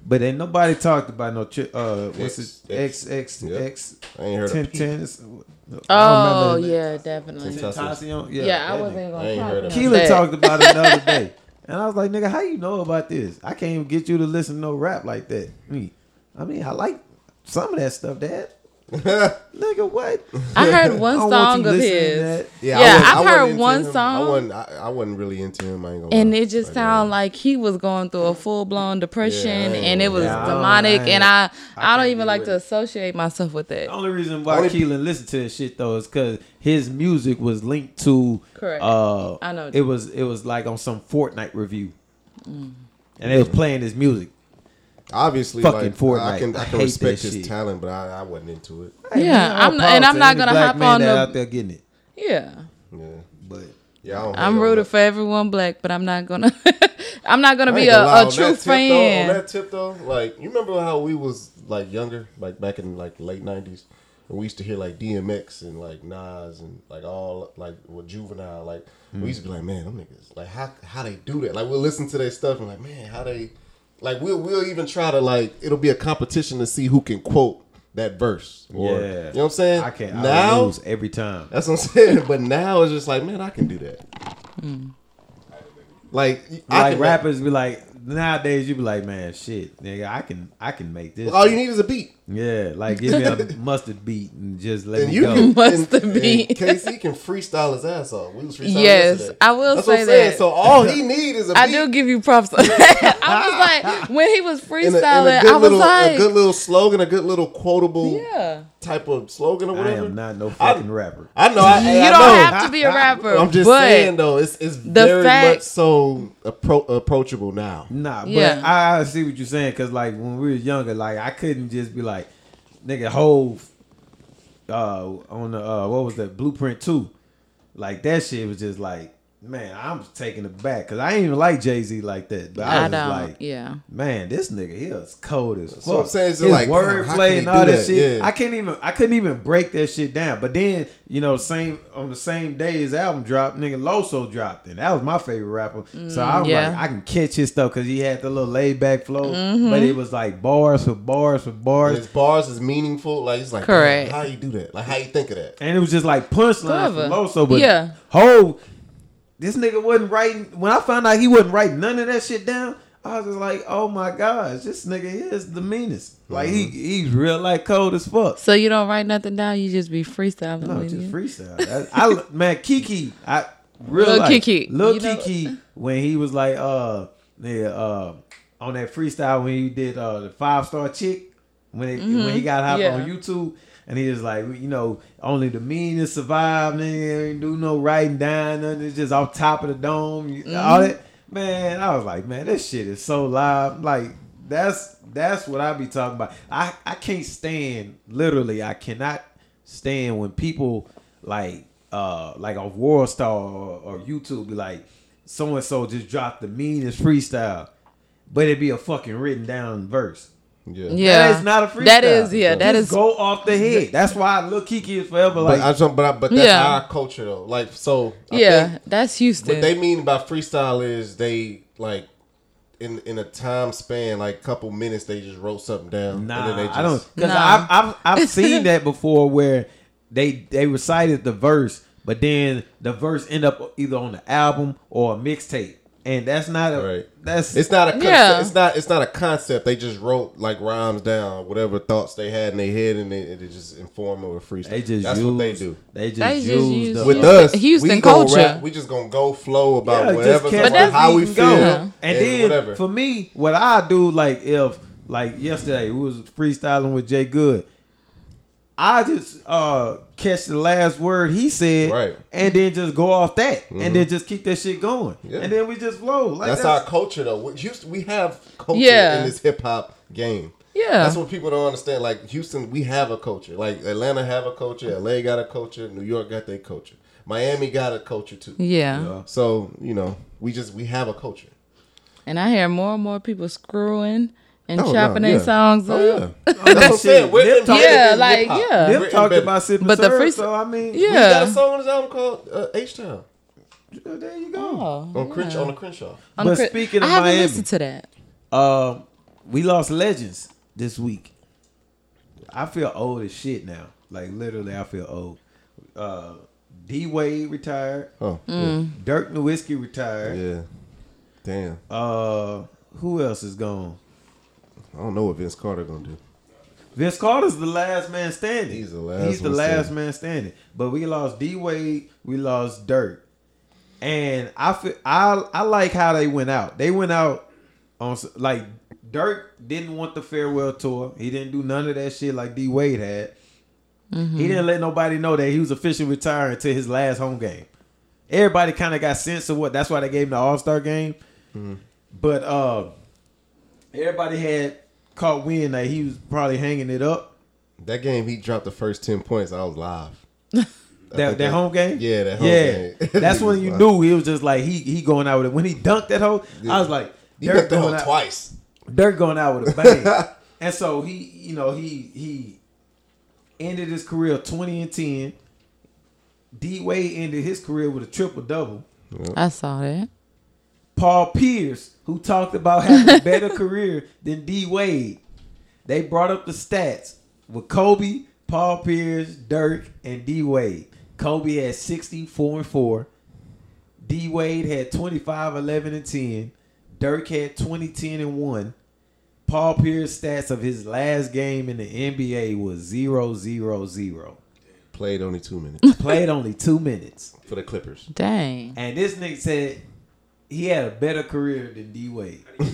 but ain't nobody talked about no. Uh, what's
X,
it? X X
X.
X, X, X
I ain't heard
10,
of
10,
Oh
remember his name.
yeah, definitely.
Tentacion.
Tentacion? Yeah,
Yeah, I wasn't even gonna
ain't
talk
heard of
about
Keelan talked about it the other day, and I was like, "Nigga, how you know about this? I can't even get you to listen to no rap like that." Me, I mean, I like some of that stuff, Dad. Nigga, what?
I heard one
don't
song of his,
that.
Yeah,
I, I I
heard one
him. I
song.
wasn't. I, I wasn't really into him. I ain't gonna.
and
lie.
it just
Like,
sounded like he was going through a full blown depression,
Yeah,
and it was
Yeah,
demonic.
I
and I,
I
I, don't even like
with
to associate myself with that.
The only reason why
Only-
Keelan listened to his shit though is because his music was linked to.
Correct.
Uh,
I know.
It was it was like on some Fortnite review,
Mm.
and they was playing his music.
Obviously,
fucking
like,
Fortnite.
I can, I
I
can
hate
respect his
shit.
talent, but I, I wasn't into it.
Yeah,
all
I'm not- and I'm not gonna
black
hop
man
on
that
the-
out there getting it.
Yeah,
Yeah,
But
yeah. I don't
I'm
on
rooting for everyone black, but I'm not gonna. I'm not gonna be a,
gonna lie,
a
on
true
that tip, Though,
fan.
on that tip though, like you remember how we was like younger, like back in like late nineties, and we used to hear like DMX and like Nas and like all like with Juvenile, like we mm. used to be like, man, them niggas, like how how they do that? Like we'll listen to their stuff and like, man, how they, like we'll we'll even try to like it'll be a competition to see who can quote that verse. Or,
Yeah.
you know what I'm saying?
I can't. I
now.
lose every time.
That's what I'm saying. But now it's just like, man, I can do that. Hmm. Like, I
Like
can
rappers be like nowadays, you be like, man, shit, nigga, I can I can make this.
All you need is a beat.
Yeah, like give me a mustard beat and just let
And
me
you
go.
can
Must
and,
have been.
and KC can freestyle his ass off. We was freestyling
Yes,
yesterday.
I will
That's
say
what I'm saying.
that.
So all he need is a beat.
I do give you props. I was like, when he was
and a, and a
freestyling, I was
little,
like,
a good little slogan, a good little quotable
yeah.
type of slogan or
I am not no fucking rapper.
I know. I, I
You don't
know.
have to be a rapper.
I'm just
but
saying though, it's it's
the
very
fact-
much so appro- approachable now.
Nah, but
Yeah.
I, I see what you're saying because like when we were younger, like I couldn't just be like, nigga, Hov, uh, on the uh, what was that Blueprint two, like that shit was just like, man, I'm taking it back because I ain't even like Jay Z like that, but I
I
was
don't.
like,
yeah.
man, this nigga he was cold as fuck.
what I'm saying. It's
His
like, damn, how
wordplay and all that,
that?
shit.
Yeah.
I can't even I couldn't even break that shit down. But then you know, same on the same day his album dropped, nigga Loso dropped, and that was my favorite rapper. so I'm
Mm, yeah.
like, I can catch his stuff because he had the little laid back flow, but it was like bars for bars for bars,
his bars is meaningful. Like it's like,
Correct.
how you do that? Like how you think of that?
and it was just like punchlines
Clever.
for Loso. But
Yeah.
Hov, this nigga wasn't writing. When I found out he wasn't writing none of that shit down, I was just like, oh my gosh, this nigga is the meanest. Like he he's real like cold as fuck.
So you don't write nothing down. You just be freestyling.
No, just
you?
freestyle. I, I man, Keke, I real
Lil
life,
Keke,
Lil
you know-
Keke, when he was like, uh, yeah, uh, on that freestyle when he did uh the five star chick when it, when he got hot
Mm-hmm. Yeah.
on YouTube. And he was like, you know, only the meanest survive. Nigga, ain't do no writing down. Nothing. It's just off top of the dome.
Mm-hmm.
All that. Man, I was like, man, this shit is so live. Like, that's that's what I be talking about. I I can't stand. Literally, I cannot stand when people like uh like on World Star or, or YouTube be like, so and so just dropped the meanest freestyle, but it be a fucking written down verse.
Yeah.
Yeah.
That is not a freestyle.
That is yeah. That
Just
is
go off the head. That's why Lil Keke is forever
But
like.
I jump, but I, but that's
Yeah.
our culture though. Like so, I
yeah.
think
That's Houston.
what they mean by freestyle is they like in in a time span, like couple minutes, they just wrote something down.
Nah,
and then they just,
I don't because
Nah.
I've, I've I've seen that before where they they recited the verse, but then the verse end up either on the album or a mixtape, and that's not a
Right.
that's
It's not a concept.
Yeah.
It's not. It's not a concept. They just wrote like rhymes down, whatever thoughts they had in their head, and they, they just inform or freestyle.
they just
That's
use,
what they do.
They just
They just
use
use-
the,
With
Houston-
us,
Houston
we gonna
culture.
rap- we just gonna go flow about
Yeah,
whatever,
just
But that's-
how we feel,
and go.
and,
And then
whatever.
for me, what I do, like if like yesterday we was freestyling with Jay Good, I just uh catch the last word he said,
Right.
and then just go off that, and then just keep that shit going,
Yeah.
and then we just flow. Like
that's, our culture, though. We- Houston, we have culture
Yeah.
in this hip hop game.
yeah.
That's what people don't understand. Like Houston, we have a culture. Like Atlanta have a culture. LA got a culture. New York got their culture. Miami got a culture too.
yeah.
So you know, we just we have a culture.
And I hear more and more people screwing and
Oh, no, yeah.
their songs
Oh
up.
yeah, that's what I'm saying. Whitney
Nip talked-
Yeah, like, yeah.
Nip
Written
talked
better.
about sipping
But the
syrup,
free-
so I mean, yeah,
he got
Yeah.
a song on his album called uh, H Town
there you go.
Oh,
on Crenshaw.
yeah.
On the Crenshaw.
On
But
Cri-
speaking
I
of
haven't
Miami-
listened to that.
Um, we lost legends this week. I feel old as shit now. Like literally, I feel old. Uh, D Wade retired.
Oh
Dirk Nowitzki retired.
yeah, damn.
Uh, who else is gone?
I don't know what Vince Carter gonna do.
Vince Carter's the last man standing.
He's the last
He's the last
standing.
man standing. But we lost D Wade. We lost Dirk. And I feel I I like how they went out. They went out on like Dirk didn't want the farewell tour. He didn't do none of that shit like D Wade had. He didn't let nobody know that he was officially retiring to his last home game. Everybody kind of got sense of what. That's why they gave him the All Star game. But uh, everybody had caught wind that he was probably hanging it up.
That game, he dropped the first ten points. I was live.
That,
think
that home game?
Yeah, that home
yeah.
game.
That's when you knew he was just like he he going out with it. When he dunked that hole, I was like,
He
Dirk
got
going
hole
out,
twice.
Dirk going out with a bang. and so he, you know, he he ended his career twenty and ten. D Wade ended his career with a triple double.
I saw that.
Paul Pierce, who talked about having a better career than D Wade, they brought up the stats with Kobe, Paul Pierce, Dirk, and D Wade. Kobe had 64 and 4. D Wade had 25, 11, and 10. Dirk had 20, 10, and 1. Paul Pierce stats of his last game in the NBA was 0, 0, 0.
Played only two minutes
Played only two minutes.
for the Clippers.
Dang.
And this nigga said he had a better career than D Wade.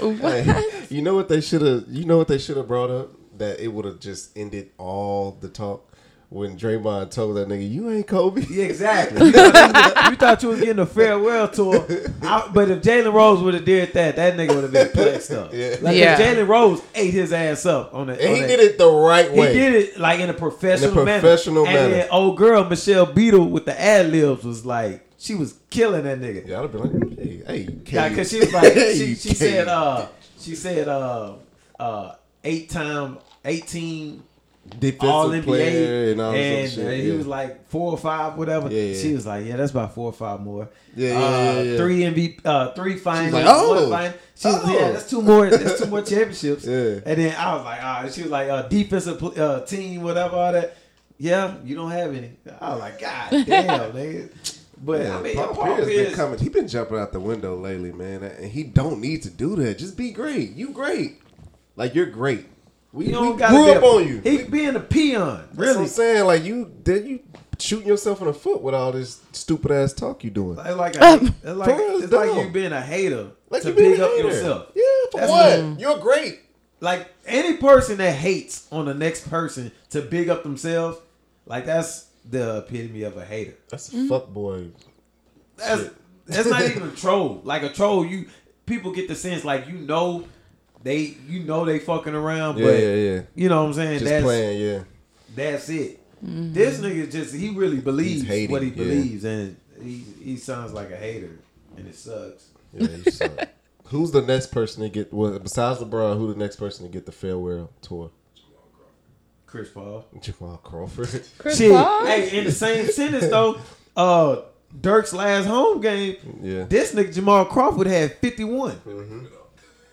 What?
Hey, you know what they should have? You know what they should have brought up? That it would have just ended all the talk when Draymond told that nigga, "You ain't Kobe."
Yeah, exactly. You thought, you thought you was getting a farewell tour, I- but if Jalen Rose would have did that, that nigga would have been plexed up.
Yeah.
Like
Yeah.
if Jalen Rose ate his ass up on that.
And
on
he
that-
did it the right
He
way.
He did it like in a professional,
In a professional
manner.
manner.
And then old girl Michelle Beadle with the ad libs was like, she was killing that nigga.
Yeah, I'd have been like, "Hey, hey, you
Yeah,
can't."
because she was like, she, she said, uh, she said, uh, uh, eight time, eighteen
defensive
all NBA,
player and all
and
other
uh,
shit.
he was like four or five, whatever.
Yeah, yeah.
She was like, yeah, that's about four or five more.
Yeah, yeah,
uh,
yeah, yeah.
Three MVP, uh, three finals,
like, oh,
final. She was,
oh.
yeah, that's two more. That's two more championships.
Yeah.
And then I was like, ah, she was like, uh, defensive uh, team, whatever, all that. Yeah, you don't have any. I was like, God damn, nigga. But
Yeah,
I mean,
Paul,
Paul
Pierce been coming. He been jumping out the window lately, man, and he don't need to do that. Just be great. You great. Like you're great. We,
You
we
gotta
grew up
a-
on you.
He being a peon,
That's what
really.
I'm saying. Like you, then you shooting yourself in the foot with all this stupid ass talk you doing.
It's like a, um, it's like,
For it's
it's like you being a hater
Like
to
you being
big
a
up yourself.
Yeah, for
That's
what?
what-
You're great.
Like any person that hates on the next person to big up themselves, like that's the epitome of a hater.
That's a mm-hmm. fuck boy.
That's
Shit.
that's not even a troll. Like a troll, you people get the sense like you know they you know they fucking around,
Yeah,
but
yeah, yeah.
you know what I'm saying.
Just
that's
playing, yeah.
that's it. Mm-hmm. This nigga just he really believes
He's hating,
what he
yeah.
believes, and he he sounds like a hater, and it sucks.
Yeah, you suck. Who's the next person to get? Well, besides LeBron, who the next person to get the farewell tour?
Chris Paul.
Jamal Crawford.
Chris
Shit.
Paul?
Hey, in the same sentence though, uh, Dirk's last home game,
Yeah.
this nigga Jamal Crawford had 51.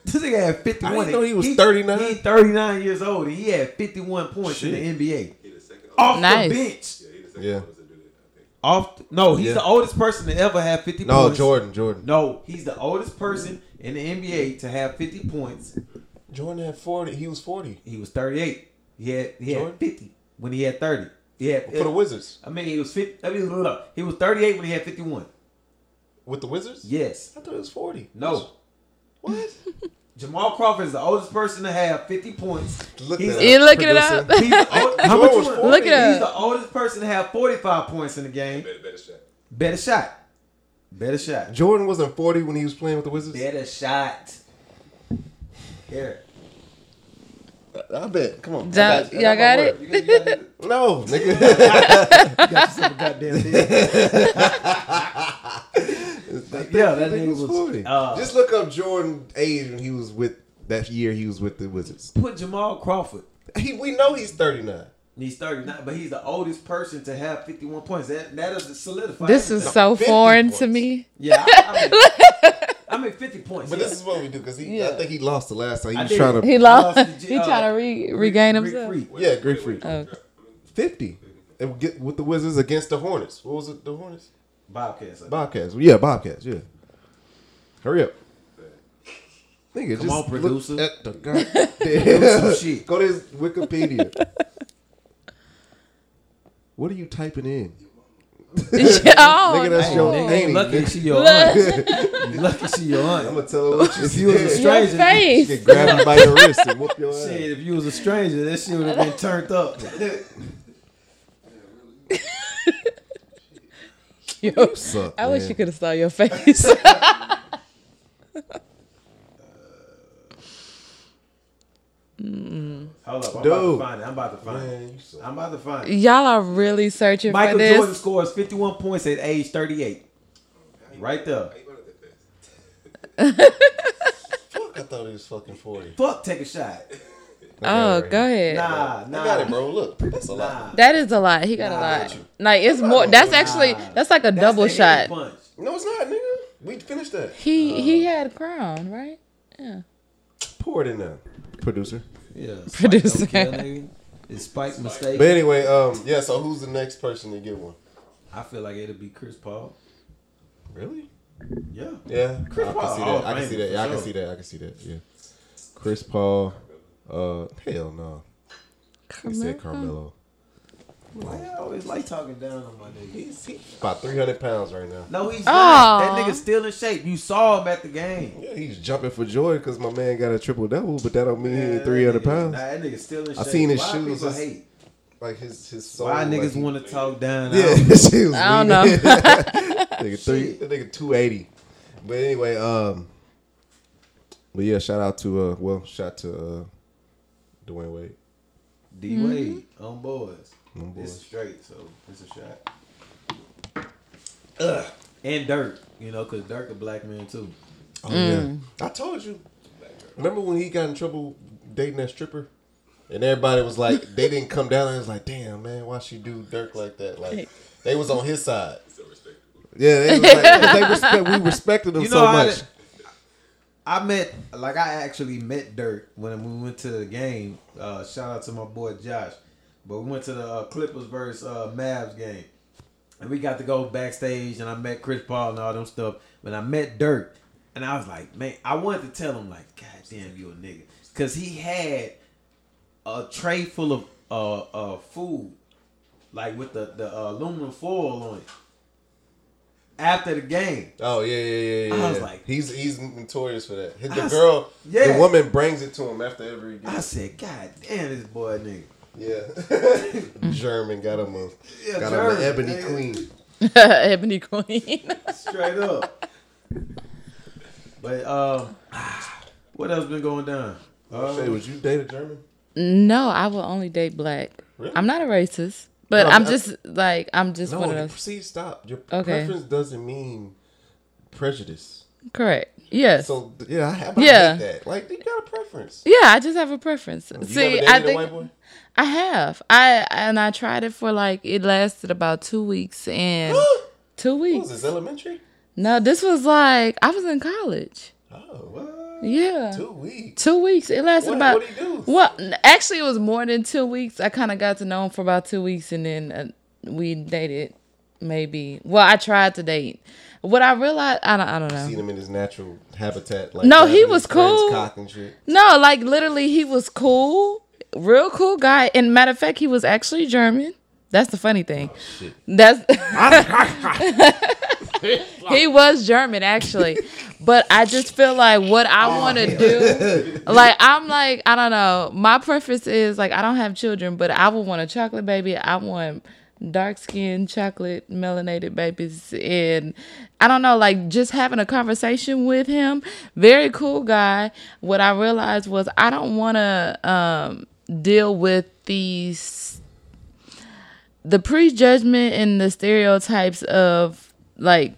This nigga had 51.
I didn't know he was 39.
He 39 years old and he had 51 points in the NBA.
He the second.
Off
Nice.
the bench.
Yeah, he the second
Yeah.
oldest to do that. I think.
Off no, he's
Yeah.
the oldest person to ever have 50
No,
points.
Jordan. Jordan.
No, he's the oldest person in the NBA to have 50 points.
Jordan had forty. He was forty
He was 38. He had he had
Jordan?
50 when he had 30. Yeah, had
for the Wizards.
I mean, he was 50. I mean, he was 38 when he had 51.
With the Wizards.
Yes.
I thought it was forty.
No.
What?
Jamal Crawford is the oldest person to have 50 points.
Look
He's-
that
You
up,
looking it
producer.
up?
He's the old, how much
was
you want?
40.
Look it
He's the oldest person to have 45 points in the game.
Better, better shot.
Better shot. Better shot.
Jordan wasn't forty when he was playing with the Wizards.
Better shot. Here.
I bet. Come on. Got-
y'all got it?
You got, you got, you
No, nigga.
got yourself a goddamn deal. yeah, that nigga was.
forty.
Uh,
Just look up Jordan age when he was with that year he was with the Wizards.
Put Jamal Crawford.
He, we know he's 39.
He's 39, but he's the oldest person to have 51 points. That that is solidified.
This is
everything.
so foreign
points.
to me.
Yeah, I, I, mean, I mean 50 points.
But this is what we do because he.
Yeah.
I think he lost the last time. He
I
was
did.
trying to.
He
lost
lost.
to
he
J-
trying to
uh,
re- regain
Rick
himself.
Freak.
yeah, Greek Freak.
Oh.
50. And get with the Wizards against the Hornets. What was it? The Hornets?
Bobcats. I think.
Bobcats. Yeah, Bobcats. Yeah. Hurry up. Nigga,
Come
just
on, producer.
Look at the goddamn.
some shit.
Go to his Wikipedia. what are you typing in?
oh,
Nigga, that's
Hey,
your
nigga,
auntie.
ain't lucky
nigga.
she your aunt. You lucky she your
I'm gonna tell her what you
If you was a
said.
your
stranger,
face.
Get grab you by your wrist and whoop your ass.
shit, if you was a stranger, that shit would have been turned up.
Yo,
Suck,
I wish
man.
you could have saw your face.
Hold up, I'm about
Dude.
to find it. I'm about to find
Man,
it.
you suck.
I'm about to find it.
Y'all are really searching
Michael
for this.
Michael Jordan scores 51 points at age 38. Right there.
How you running that fast?
Fuck, I thought he was fucking 40.
Fuck, take a shot.
oh, go ahead.
Nah, nah.
I got it, bro. Look, that's a lot.
Nah.
That is a lot. He got
Nah,
a
I
lot.
got.
Like it's more. That's actually that's like a
That's
double shot.
Punch.
No, it's not, nigga. We finished that.
He he uh. had a crown, right? Yeah.
Pour it in there, producer.
Yeah. Spike
Producer.
don't care, nigga. Is Spike mistaken?
But anyway, um, yeah. So who's the next person to get one?
I feel like it'll be Chris Paul.
Really?
Yeah.
Yeah,
Chris
I
Paul,
can see
Hall
that. I can see that. Yeah, I can see that. I can see that. Yeah. Chris Paul. Uh, hell no. He said Carmelo.
Why you always like talking down on my nigga?
He's, he's about 300 pounds right now.
No, he's
Aw.
not. That nigga's still in shape. You saw him at the game.
Yeah, he's jumping for joy because my man got a triple double, but that don't mean he ain't 300
nigga-
pounds.
Nah, that nigga's still in
I
shape.
seen his
Why
shoes.
People hate.
Like his his soul.
Why niggas
he-
want to talk down?
Yeah, his shoes
I don't know.
nigga three, that nigga two eighty. But anyway, um, but yeah, shout out to uh, well, shout to uh, Dwyane Wade.
D Wade on boys.
On
This is straight, so it's a shot. Ugh. And Dirk, you know, cause Dirk a black man too.
Oh yeah, I told you. Remember when he got in trouble dating that stripper? And everybody was like, they didn't come down and was like, damn man, why she do Dirk like that? Like they was on his side.
So.
Yeah, they, was like, they respect. We respected him
You
so
know, I,
much.
I met, like, I actually met Dirk when we went to the game. Uh, shout out to my boy Josh. But we went to the uh, Clippers versus uh, Mavs game, and we got to go backstage, and I met Chris Paul and all them stuff. But I met Dirk, and I was like, man, I wanted to tell him like, God damn, you a nigga, because he had a tray full of uh, uh food, like with the the uh, aluminum foil on it. After the game,
Oh yeah, yeah, yeah, yeah.
I was like-
he's he's notorious for that.
I
the
s-
girl,
yeah.
the woman brings it to him after every game.
I said, God damn, this boy nigga.
Yeah, German got him a
Yeah,
got
German,
him an ebony
nigga.
queen.
Ebony Queen.
Straight up. But um, what else been going down? Uh,
Shay, would you date a German?
no, I will only date black.
Really?
I'm not a racist, but
No,
I'm
that's-
just like I'm just
No,
one of
you-
those.
see, stop. Your
Okay.
preference doesn't mean prejudice.
Correct. Yes.
So yeah, I have
Yeah.
yeah. that. Like you got a preference.
yeah, I just have a preference.
You
See,
ever
I
dated a
think
white boy?
I have. I and I tried it for like it lasted about two weeks and two
What
weeks.
was this elementary?
No, this was like I was in college.
Oh, what?
Yeah.
Two weeks.
Two weeks. It lasted
What-
about.
what'd he do?
Well, actually, it was more than two weeks. I kind of got to know him for about two weeks, and then uh, we dated. Maybe. Well, I tried to date. What I realized, I don't. I don't know.
Seen him in his natural habitat. Like
No, he was cool.
Cock and shit.
No, like literally, he was cool, real cool guy. And matter of fact, he was actually German. That's the funny thing.
shit.
That's he was German actually, but I just feel like what I want to do, like I'm like I don't know. My preference is like I don't have children, but I would want a chocolate baby. I want dark skinned chocolate melanated babies and I don't know like just having a conversation with him very cool guy what I realized was I don't want to um deal with these the prejudgment and the stereotypes of like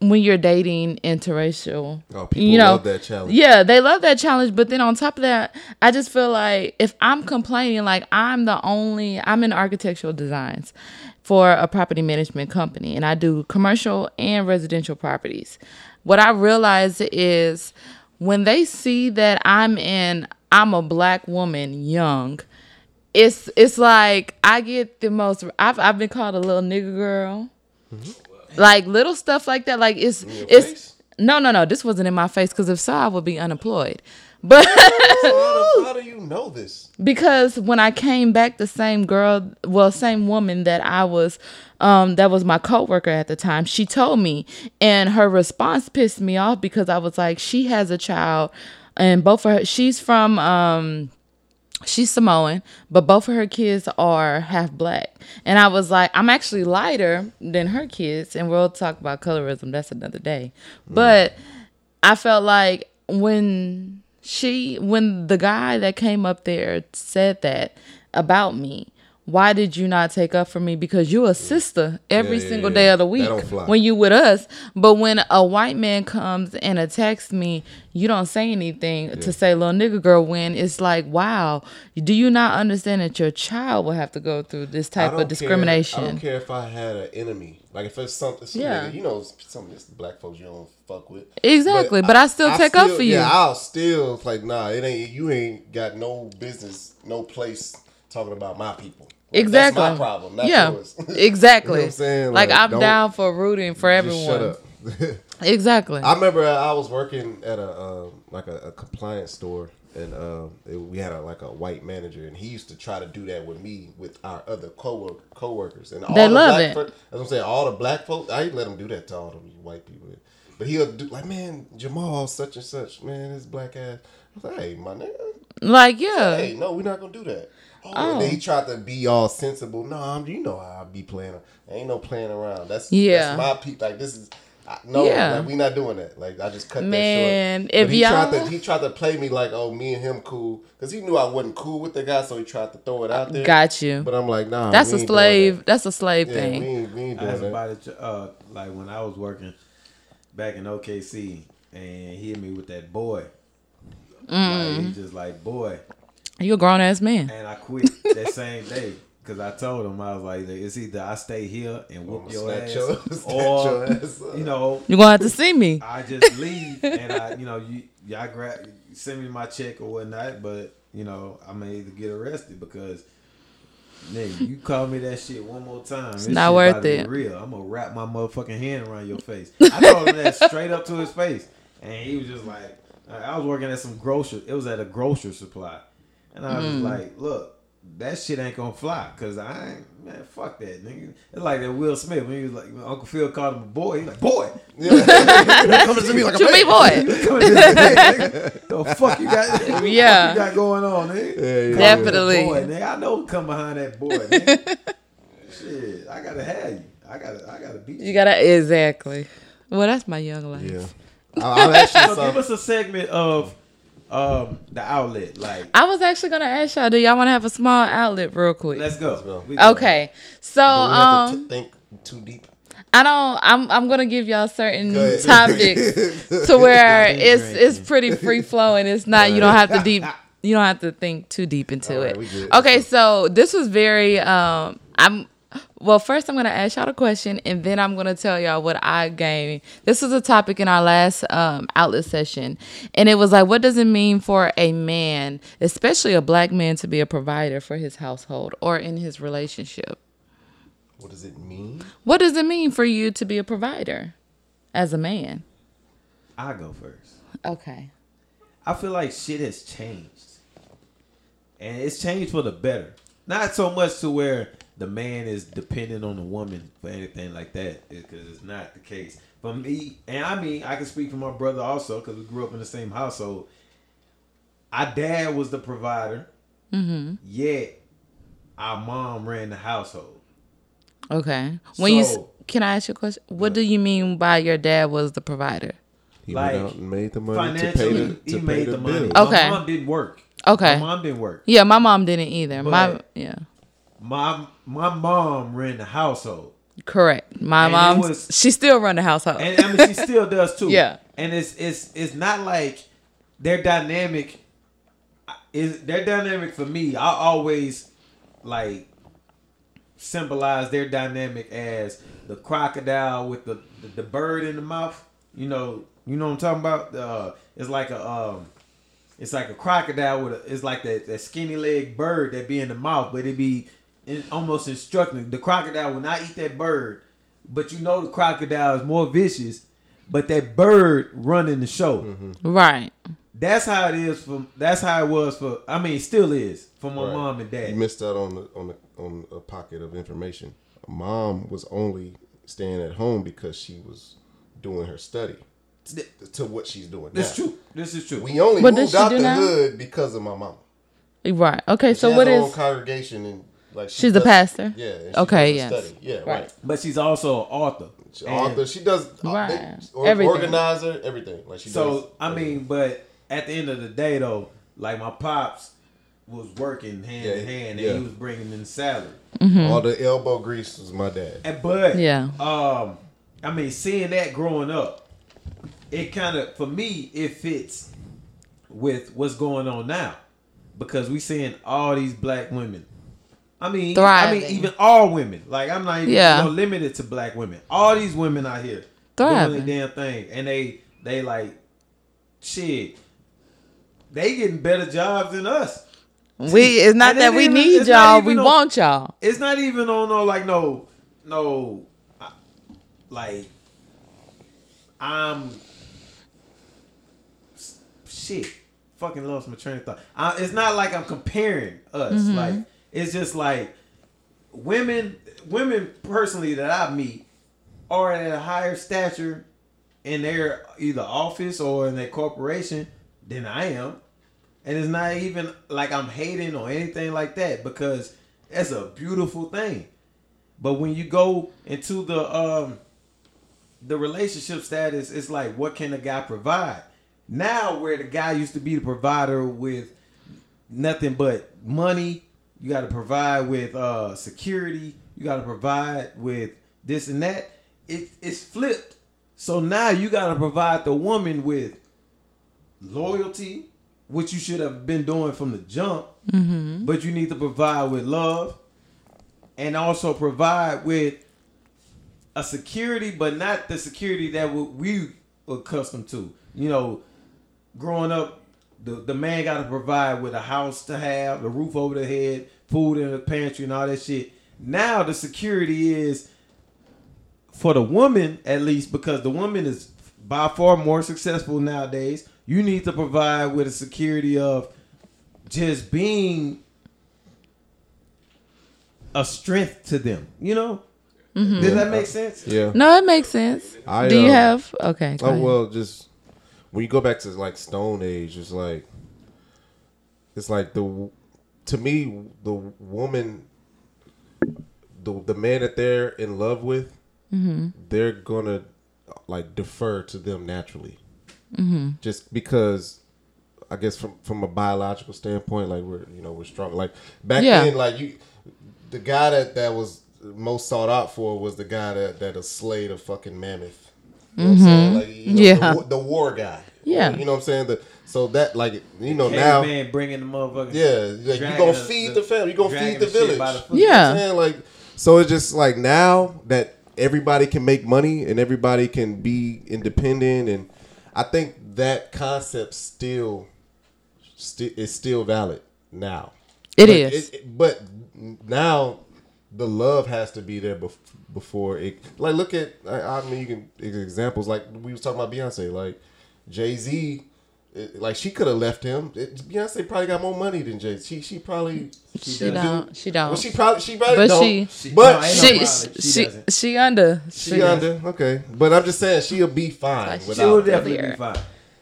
when you're dating interracial.
Oh, people
you know,
love that challenge.
Yeah, they love that challenge. But then on top of that, I just feel like if I'm complaining, like I'm the only, I'm in architectural designs for a property management company, and I do commercial and residential properties. What I realize is when they see that I'm in, I'm a black woman, young. It's it's like I get the most. I've I've been called a little nigger girl like little stuff like that. Like it's it's
face?
no no no. This wasn't in my face because if so, I would be unemployed. But
how, do, how do you know this?
because when I came back, the same girl, well, same woman that I was, um, that was my coworker at the time. She told me, and her response pissed me off because I was like, she has a child, and both of her, she's from, um, she's Samoan, but both of her kids are half black. And I was like, I'm actually lighter than her kids, and we'll talk about colorism. That's another day. But I felt like when she, when the guy that came up there said that about me, why did you not take up for me? Because you're a sister every
Yeah, yeah,
single
yeah.
day of the week when you with us. But when a white man comes and attacks me, you don't say anything to say little nigga girl when it's like, wow, do you not understand that your child will have to go through this type of discrimination?
Care, I don't care if I had an enemy. Like if it's something, some
Yeah.
nigga, you know, some of this black folks you don't fuck with.
Exactly, but I still take up for you.
Yeah, I'll still like nah. It ain't you ain't got no business, no place talking about my people.
Exactly.
That's my problem. Not
yeah,
yours.
exactly.
You know I'm saying?
Like,
Like,
I'm down for rooting for everyone.
shut up.
Exactly.
I remember I was working at a uh, like a, a compliance store, and uh, it- we had a like a white manager, and he used to try to do that with me with our other co coworkers, and all
They
the
love
black
it.
fo- As I'm saying, all the black folks, I ain't let him do that to all the white people, but he'll do like, man, Jamal such and such, man, his black ass. I was like, hey, my nigga,
like, yeah.
hey, no, we're not gonna do that. Oh,
Oh.
and then he tried to be all sensible. No, I'm, you know how I be playing. Ain't no playing around. That's
Yeah.
That's my people. Like this is. I, no,
Yeah.
like, we not doing that. Like I just cut
Man,
that short.
if
But he tried
y'all-
to he tried to play me like oh me and him cool because he knew I wasn't cool with the guy, so he tried to throw it out there.
Got you.
But I'm like, nah,
That's a slave.
that.
That's a slave
Yeah,
thing.
we ain't, we ain't
I
doing
asked
that.
about it, uh, like when I was working back in OKC, and he hit me with that boy. Like, he just like boy,
You a grown ass man.
and I quit that same day because I told him I was like, it's either I stay here and whoop
I'ma
your ass,
your-
or
your ass up.
you know,
You're gonna have to see me.
I just leave and I, you know, you y'all grab, send me my check or whatnot, but you know, I may either get arrested because. Nigga, you call me that shit one more time. It's
not worth it.
Real. I'm gonna wrap my motherfucking hand around your face. I told him that straight up to his face, and he was just like, I I was working at some grocery. It was at a grocery supply, and I was
Mm.
like, look, that shit ain't gonna fly, cause I ain't man, fuck that nigga. It's like that Will Smith when he was like, when Uncle Phil called him a boy. He's like, boy,
Coming to me like a
To me, boy.
Come here, the fuck you got?
Yeah.
fuck you got going on, nigga?
Yeah, yeah,
Definitely.
Boy, nigga, I know come behind that boy. Nigga. Shit, I gotta have you. I gotta, I gotta beat you.
You gotta exactly. Well, that's my young life.
Yeah. I- I'll ask you
So give us a segment of um the outlet. Like,
I was actually gonna ask y'all, do y'all want to have a small outlet real quick?
let's go.
go.
We go.
Okay, so
Don't we have to
um,
t- think too deep.
I don't. I'm I'm gonna give y'all certain
Go
topics to where it's it's pretty free flowing. It's not. You don't have to deep. You don't have to think too deep into
All right,
it. Okay, so this was very. Um, I'm. Well, first I'm gonna ask y'all a question, and then I'm gonna tell y'all what I gained. This was a topic in our last um, outlet session, and it was like, what does it mean for a man, especially a black man, to be a provider for his household or in his relationship?
What does it mean?
What does it mean for you to be a provider as a man?
I go first.
Okay.
I feel like shit has changed, and it's changed for the better. Not so much to where the man is dependent on the woman for anything like that, because it's not the case. For me, and I mean, I can speak for my brother also, because we grew up in the same household. Our dad was the provider, mm-hmm. yet our mom ran the household.
Okay. When you can I ask you a question? What do you mean by your dad was the provider?
He
Like,
went out and made the money to pay
Financially,
the,
he
to pay
made
the,
the money.
bill.
Okay.
My mom didn't work.
Okay.
My mom didn't work.
Yeah, my mom didn't either. my yeah.
My my mom ran the household.
Correct. My mom,
was-
she still run the household.
and I mean she still does too.
Yeah.
and it's it's it's not like their dynamic is their dynamic for me. I always like symbolize their dynamic as the crocodile with the the, the bird in the mouth. You know, you know what I'm talking about. Uh, it's like a um, it's like a crocodile with a. It's like that that skinny leg bird that be in the mouth, but it be almost instructing. The crocodile will not eat that bird, but you know the crocodile is more vicious. But that bird running the show. Mm-hmm.
right.
That's how it is for. That's how it was for. I mean, still is for my
Right.
mom and dad.
You missed out on the, on the, on a pocket of information. Mom was only staying at home because she was doing her study to what she's doing.
That's
now.
true. This is true.
We only
What does
moved out the
now?
hood because of my mom.
Right. Okay.
She
So
has
what
her own congregation and like she
She's a pastor?
Yeah. she
Okay,
does a
yes.
study. Yeah. Right.
Right.
but she's also an author.
She,
And
author. She does uh,
Right.
they- or,
Everything.
organizer, everything. Like she does.
So I
everything.
mean, but at the end of the day, though, like my pops was working hand
Yeah,
in hand, and he was bringing in salary.
all the elbow grease was my dad.
And but
Yeah.
um, I mean, seeing that growing up, it kind of for me it fits with what's going on now because we seeing all these black women. I mean, I mean, even all women. Like I'm not even
Yeah.
you know, limited to black women. All these women out here
Thriving.
doing the damn thing, and they they like shit. They getting better jobs than us.
We. It's not that we
even-
need y'all. We
no-
want y'all.
It's not even on no like no no like I'm shit. Fucking lost my train of thought. I, it's not like I'm comparing us. Mm-hmm. Like it's just like women women personally that I meet are at a higher stature in their either office or in their corporation than I am. And it's not even like I'm hating or anything like that because that's a beautiful thing. But when you go into the um the relationship status, it's like what can a guy provide? Now where the guy used to be the provider with nothing but money, you gotta provide with uh security, you gotta provide with this and that. It, it's flipped. So now you gotta provide the woman with loyalty, which you should have been doing from the jump, but you need to provide with love and also provide with a security, but not the security that we- we accustomed to. You know, growing up, the, the man got to provide with a house to have, a roof over the head, food in the pantry, and all that shit. Now the security is for the woman, at least, because the woman is by far more successful nowadays. You need to provide with a security of just being a strength to them. You know, does that make sense?
Yeah.
No, it makes sense.
I,
Do you
um,
have? Okay.
Oh
ahead.
well, just when you go back to like Stone Age, it's like it's like the to me the woman, the the man that they're in love with,
Mm-hmm.
they're gonna like defer to them naturally,
Mm-hmm.
just because. I guess from from a biological standpoint, like we're you know we're strong. Like back
Yeah.
then, like you, the guy that that was most sought out for was the guy that that slayed a fucking mammoth. You know what I'm saying? Mm-hmm. Like, you know,
Yeah.
the, the war guy.
Yeah.
You know what I'm saying? The, so that, like, you know, now,
man bringing the motherfucker.
yeah, like, you
dragging
gonna
the-
feed
the-
the, family. You gonna feed the
the
village.
the foot.
You know what I'm
Yeah.
Like, so it's just like now that everybody can make money and everybody can be independent, and I think that concept still, sti is still valid now.
It
but
is.
it- but now the love has to be there bef- before it. Like, look at. I, I mean, you can examples like we was talking about Beyonce. Like Jay Z, like she could have left him. It, Beyonce probably got more money than Jay. Z. She she probably
she don't. She don't.
Well, she probably she probably
But
don't.
she-
She-
but
no,
she,
no
she,
problem. She
she, she under.
she under okay. But I'm just saying she'll be fine
Like, she
She will
without. him.
definitely be fine.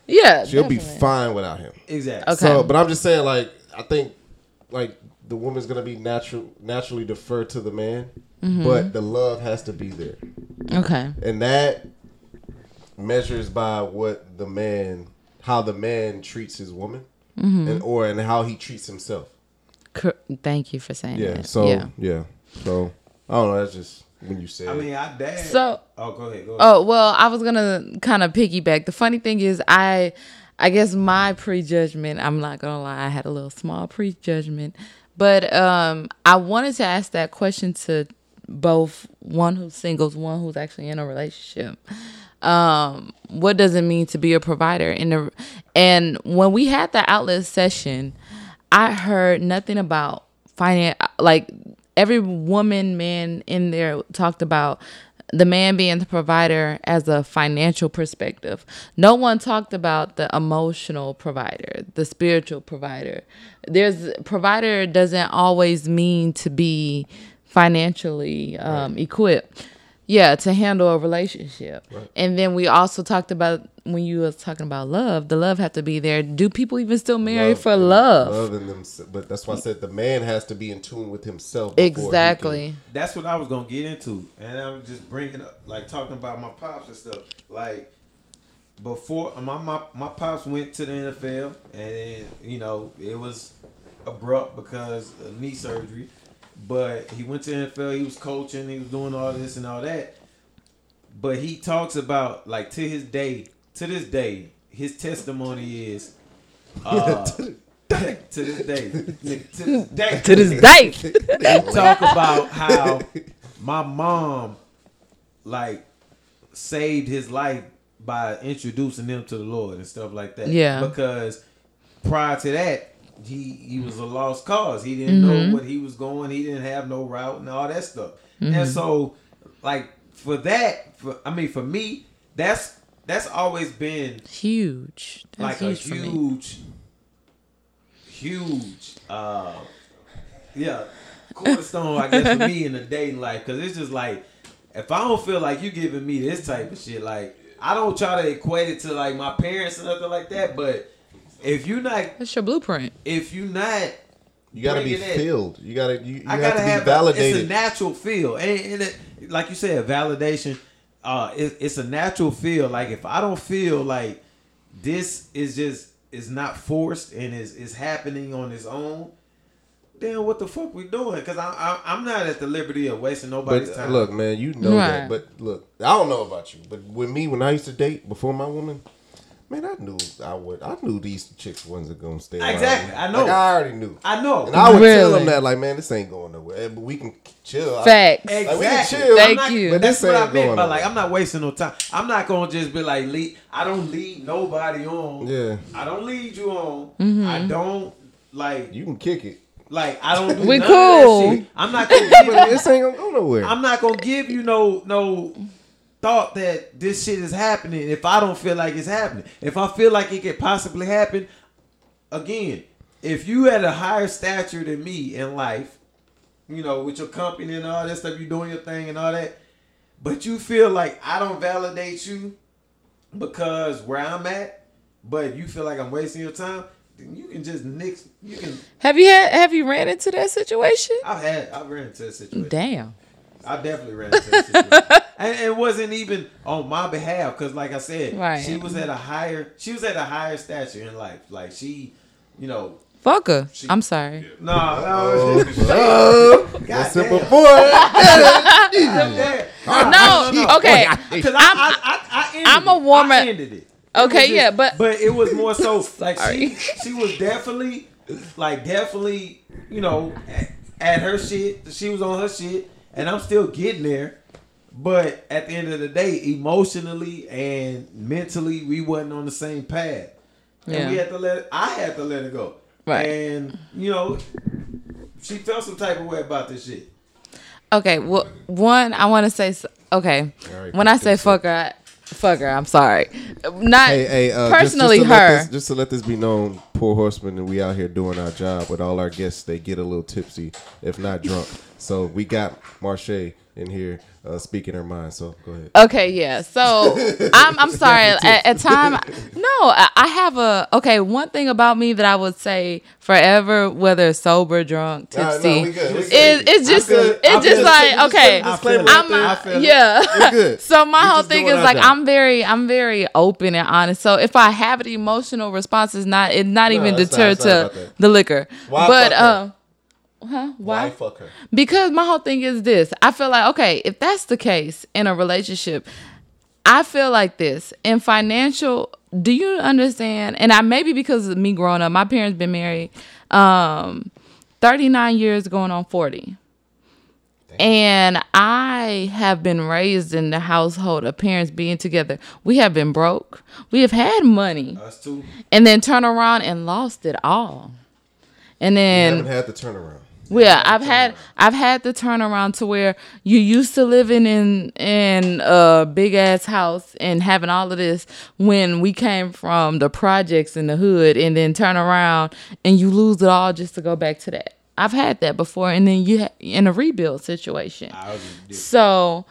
Yeah.
She'll be fine without him.
Exactly.
Okay.
So, but I'm just saying, like, I think, like, the woman's gonna be natural, naturally defer to the man,
Mm-hmm.
but the love has to be there,
Okay.
and that measures by what the man, how the man treats his woman,
Mm-hmm.
and or and how he treats himself.
Cor- Thank you for saying
Yeah.
that.
So
yeah.
yeah. So I don't know. That's just when you said.
I mean, I dad.
So
oh, go ahead. Go ahead.
Oh well, I was gonna kind of piggyback. The funny thing is, I, I guess my prejudgment. I'm not gonna lie, I had a little small prejudgment, but um, I wanted to ask that question to both one who's singles, one who's actually in a relationship. Um, what does it mean to be a provider? In the and when we had the outlet session, I heard nothing about finance. Like every woman, man in there talked about the man being the provider as a financial perspective. No one talked about the emotional provider, the spiritual provider. There's provider doesn't always mean to be financially um, equipped. Yeah, to handle a relationship. And then we also talked about when you was talking about love, the love have to be there. Do people even still marry for
and-
love?
Loving them, but that's why I said the man has to be in tune with himself. before he can-
Exactly.
That's what I was gonna get into, and I'm just bringing up, like talking about my pops and stuff. Like before, my my my pops went to the NFL, and then, you know it was abrupt because of knee surgery. But he went to NFL. He was coaching. He was doing all this and all that. But he talks about like to his day, to this day, his testimony is. Uh, to this day, to this day,
To this day.
they talk about how my mom like saved his life by introducing him to the Lord and stuff like that.
Yeah.
Because prior to that, he he was a lost cause. He didn't
Mm-hmm.
know what he was going. He didn't have no route and all that stuff. And so, like for that, for I mean, for me, that's that's always been
Huge. That's
like a
huge, for
huge, huge, uh, yeah, cornerstone. I guess for me in the dating life, because it's just like if I don't feel like you giving me this type of shit, like I don't try to equate it to like my parents or nothing like that. But if you not,
That's your blueprint.
if you not,
You gotta be
bringing it-
filled. You gotta you, you
I gotta
to be
have A,
validated.
it's a natural feel, and, and it, like you said, validation. Uh, it, it's a natural feel. Like if I don't feel like this is just is not forced and is is happening on its own, then what the fuck we doing? Because I, I I'm not at the liberty of wasting nobody's
but
time.
look, man, you know that. But look, I don't know about you, but with me, when I used to date before my woman, man, I knew I would. I knew these chicks wasn't gonna stay.
Exactly,
me.
I know.
Like, I already knew.
I know.
And I would tell them that, like, man, this ain't going nowhere. But we can chill. I-
Facts.
Like, we can
Exactly.
chill.
Thank
not-
you.
But that's
This
what I
ain't
meant.
going
But like. I'm not wasting no time. I'm not gonna just be like, lead. I don't lead nobody on.
Yeah.
I don't lead you on.
Mm-hmm.
I don't like.
You can kick it,
Like I don't. Do
We cool.
Of that shit. I'm not gonna give
this ain't gonna go nowhere.
I'm not gonna give you no no thought that this shit is happening if I don't feel like it's happening. If I feel like it could possibly happen, again, if you had a higher stature than me in life, you know, with your company and all that stuff, you doing your thing and all that, but you feel like I don't validate you because where I'm at, but you feel like I'm wasting your time, then you can just nix. You can.
Have you had have you ran into that situation?
I've had. I've ran into a situation.
Damn.
I definitely ran into that situation. and it wasn't even on my behalf because, like I said,
Right.
she was at a higher she was at a higher stature in life. Like she, you know,
Fuck her. I'm sorry.
no, no,
Oh,
God
that simple
damn.
boy.
Yeah.
No, okay.
Because I, I, I, I ended
I'm a
it.
woman-
I ended it. It
Okay,
was
yeah, but-
but it was more so like she she was definitely like definitely you know at, at her shit. She was on her shit, and I'm still getting there. But at the end of the day, emotionally and mentally, we wasn't on the same path, and we had to let. It, I had to let it go.
Right.
And you know, she felt some type of way about this shit.
Okay, well, one, I want to say, okay,
All right,
when I say
this
fuck her, I, fuck her, I'm sorry. Not
Hey, hey, uh,
personally
just, just to let
her.
this, just to let this be known, Pour Horsemen, and we out here doing our job. With all our guests, they get a little tipsy, if not drunk. So we got Marche in here uh, speaking her mind. So go ahead.
Okay, yeah. So I'm I'm sorry. At, at time, no, I, I have a okay. One thing about me that I would say forever, whether sober, drunk,
Nah, no,
tipsy,
we good, we good.
is it's just it's just like okay.
put a disclaimer
I
out
I'm a, yeah. So my whole thing is like. I'm very I'm very open and honest. So if I have an emotional response, it's not it's not
No,
even deterred
not
to the liquor.
Why
but um, Huh?
Why
Why?
fuck her?
Because my whole thing is this. I feel like, okay, if that's the case in a relationship, I feel like this. In financial, do you understand? And I maybe because of me growing up, my parents been married um 39 years going on 40. And I have been raised in the household of parents being together. We have been broke. We have had money
Us too.
and then turn around and lost it all. And then
haven't had the turnaround.
Yeah, I've had I've had the turnaround to where you used to living in in a big ass house and having all of this when we came from the projects in the hood and then turn around and you lose it all just to go back to that. I've had that before and then you ha- in a rebuild situation.
Ours is.
So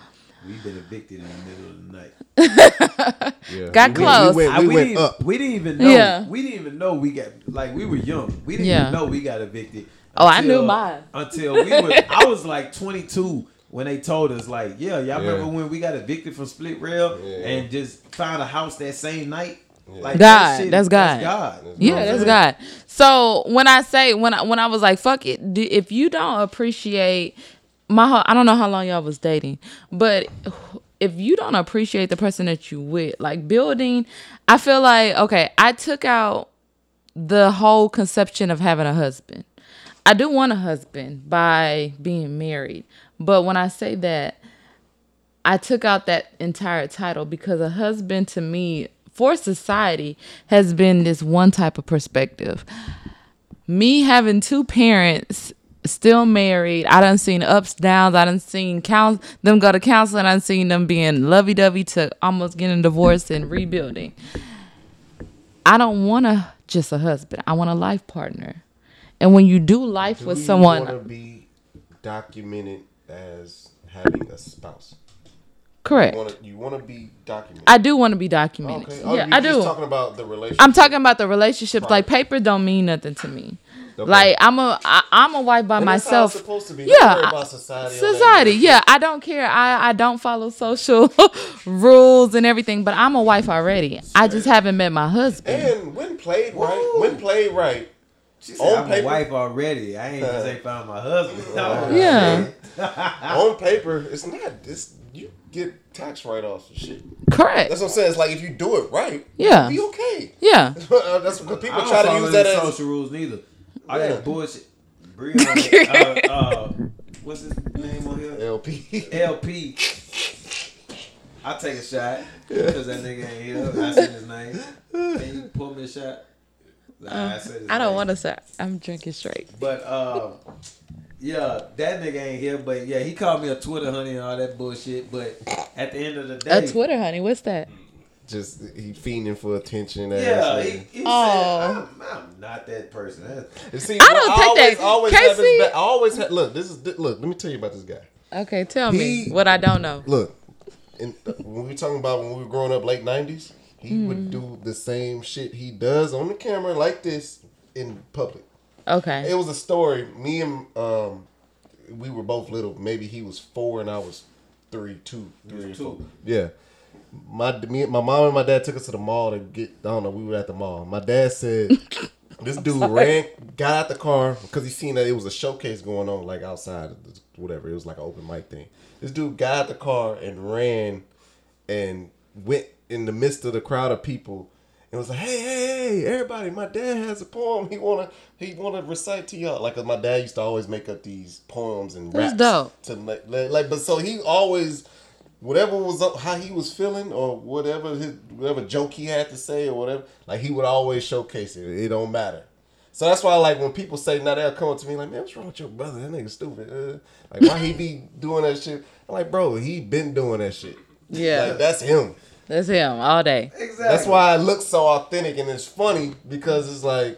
We've been evicted in the middle of the night.
Yeah.
Got
We-
close.
We, went, we
we
went
didn't,
up.
We didn't even know.
Yeah.
We didn't even know we got like we were young. We didn't
Yeah.
even know we got evicted.
Oh, I knew mine.
Until we were. I was like 22 when they told us like, yeah, y'all
Yeah.
remember when we got evicted from Split Rail
Yeah.
and just found a house that same night. Like
God,
that shit-
that's God.
That's God.
That's
Yeah,
know what I'm
that's
saying?
God. So when I say when I when I was like fuck it, if you don't appreciate my whole, I don't know how long y'all was dating, but if you don't appreciate the person that you with, like building, I feel like okay, I took out the whole conception of having a husband. I do want a husband by being married, but when I say that, I took out that entire title because a husband to me for society has been this one type of perspective. Me having two parents still married, I done seen ups, downs, I done seen count them go to counseling, I done seen them being lovey dovey to almost getting divorced and rebuilding. I don't want a just a husband. I want a life partner. And when you do life
Do
with
you
someone
want to be documented as having a spouse?
correct.
You want to want to be documented?
I do want to be documented.
okay. Oh,
yeah, I
just
do.
Talking about the relationship.
I'm talking about the relationships.
Right.
Like paper don't mean nothing to me.
Okay.
Like I'm a I, I'm a wife by
And that's how it's
myself.
supposed to be.
Yeah,
Don't worry
I-
about society.
Society, yeah, I don't care. I I don't follow social rules and everything, but I'm a wife already. I just haven't met my husband.
And when played right, when played right,
She said,
On
I'm
paper-
a wife already. I ain't just ain't found my husband. No.
Yeah.
on paper, it's not. It's you get tax write offs and shit.
Correct.
That's what I'm saying. It's like if you do it right,
Yeah.
be okay.
Yeah.
That's what people
I
try to use that as.
social rules neither. All
Yeah.
that bullshit. Breon, uh, uh, what's his name on here?
LP.
LP. I take a shot because that nigga ain't here. I said his name. Can you pull me a shot? Nah, I,
I don't want to say I'm drinking straight.
But uh, yeah, that nigga ain't here. But yeah, he called me a Twitter honey and all that bullshit. But at the end of the day,
A Twitter honey, what's that?
Just he fiending for attention. ass
Yeah,
nigga.
he, he
Oh.
said, I'm, I'm not that person. That's-
see,
I don't take
always,
that.
Always
Casey-
have his back. I always have, look. This is look. Let me tell you about this guy.
Okay, tell me what I don't know.
Look, in, uh, when we were talking about when we were growing up, late '90s, he would do the same shit he does on the camera like this in public.
Okay.
It was a story. Me and um, we were both little. Maybe he was four and I was three, two, three, or
two.
four. Yeah. My me, my mom and my dad took us to the mall to get. I don't know. We were at the mall. My dad said this dude ran, got out the car because he seen that it was a showcase going on, like outside, of the- whatever. It was like an open mic thing. This dude got out the car and ran, and went in the midst of the crowd of people. And was like, hey, hey, hey, everybody! My dad has a poem. He wanna, he wanna recite to y'all. Like, 'cause my dad used to always make up these poems and
That's
raps
dope.
to like, like, like, but so he always, whatever was up, how he was feeling, or whatever his, whatever joke he had to say, or whatever, like he would always showcase it. It don't matter. So that's why, like, when people say, now they'll come up to me like, man, what's wrong with your brother? That nigga stupid. Uh, like, why he be doing that shit? I'm like, bro, he been doing that shit.
Yeah.
Like, that's him.
That's him all day.
exactly.
That's why it looks so authentic and it's funny because it's like,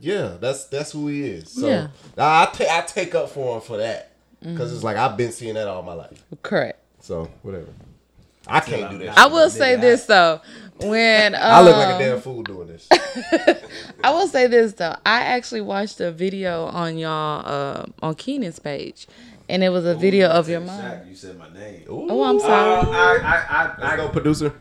yeah, that's that's who he is. So
Yeah.
I I take up for him for that because it's like I've been seeing that all my life.
Correct.
So whatever. I can't do that.
I will say this though. When um,
I look like a damn fool doing this.
I will say this though. I actually watched a video on y'all uh, on Keenan's page, and it was a video of your mom.
You said my name.
Oh, I'm
Uh,
sorry.
I, I, I,
Let's
I,
go, producer.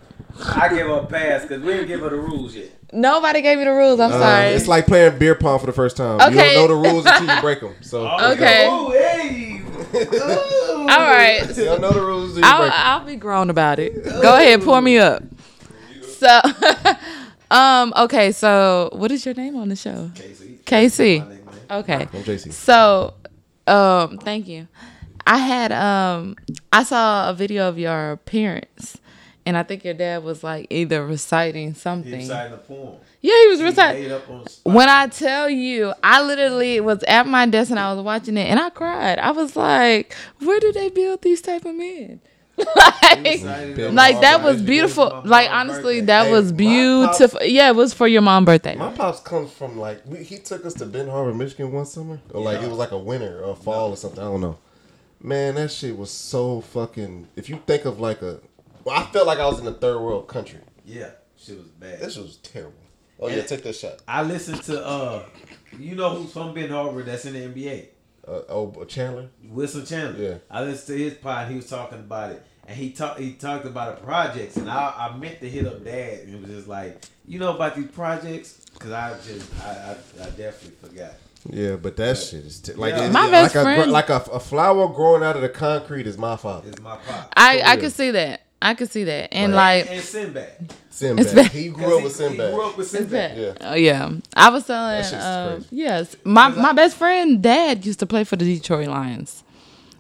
I give her a pass because we didn't give her the rules yet.
Nobody gave me the rules. I'm
Uh,
sorry.
it's like playing beer pong for the first time. You don't know the rules until you break them. So
Okay.
Oh, hey. Ooh.
All right.
you don't know the rules until you
I'll,
break 'em.
I'll be grown about it. Go ahead, pour me up. So, um, okay. So, what is your name on the show?
Casey.
Casey.
My.
Okay.
I'm JC.
So, um, thank you. I had um, I saw a video of your parents, and I think your dad was like either reciting
He
something.
poem.
Yeah, he was
He
reciting.
made up on the spot.
When I tell you, I literally was at my desk and I was watching it, and I cried. I was like, "Where do they build these type of men?" like,
Recited it on
like that was beautiful.
It was my
Like honestly,
birthday.
that
Hey,
was
my
beautiful. Yeah, it was for your mom's birthday.
My pops comes from like we, he took us to Ben Harbor, Michigan one summer, or like
Yeah.
it was like a winter or a fall or something. I don't know. Man, that shit was so fucking. If you think of like a, well, I felt like I was in a third world country.
Yeah, shit was bad.
This was terrible. Oh yeah, take that shot.
I listened to uh, you know who's from Ben Harbor that's in the NBA.
Uh, oh, Chandler.
Wilson Chandler.
Yeah.
I listened to his pod. He was talking about it, and he talked. He talked about the projects, and I, I meant to hit up Dad, and it was just like, you know about these projects, because I just I, I I definitely forgot.
Yeah, but that shit is te- like
Yeah.
it-
My
like
best
a,
friend-
like a, a flower growing out of the concrete is my father.
It's my pop.
I
For
I could see that. I could see that, and
And-
like
and Sinbad.
Sinbad.
It's bad.
He grew up with
He- He grew up with
It's
Sinbad.
Yeah.
Oh yeah, I was telling.
That shit's
Um,
crazy.
yes, my my best friend dad used to play for the Detroit Lions.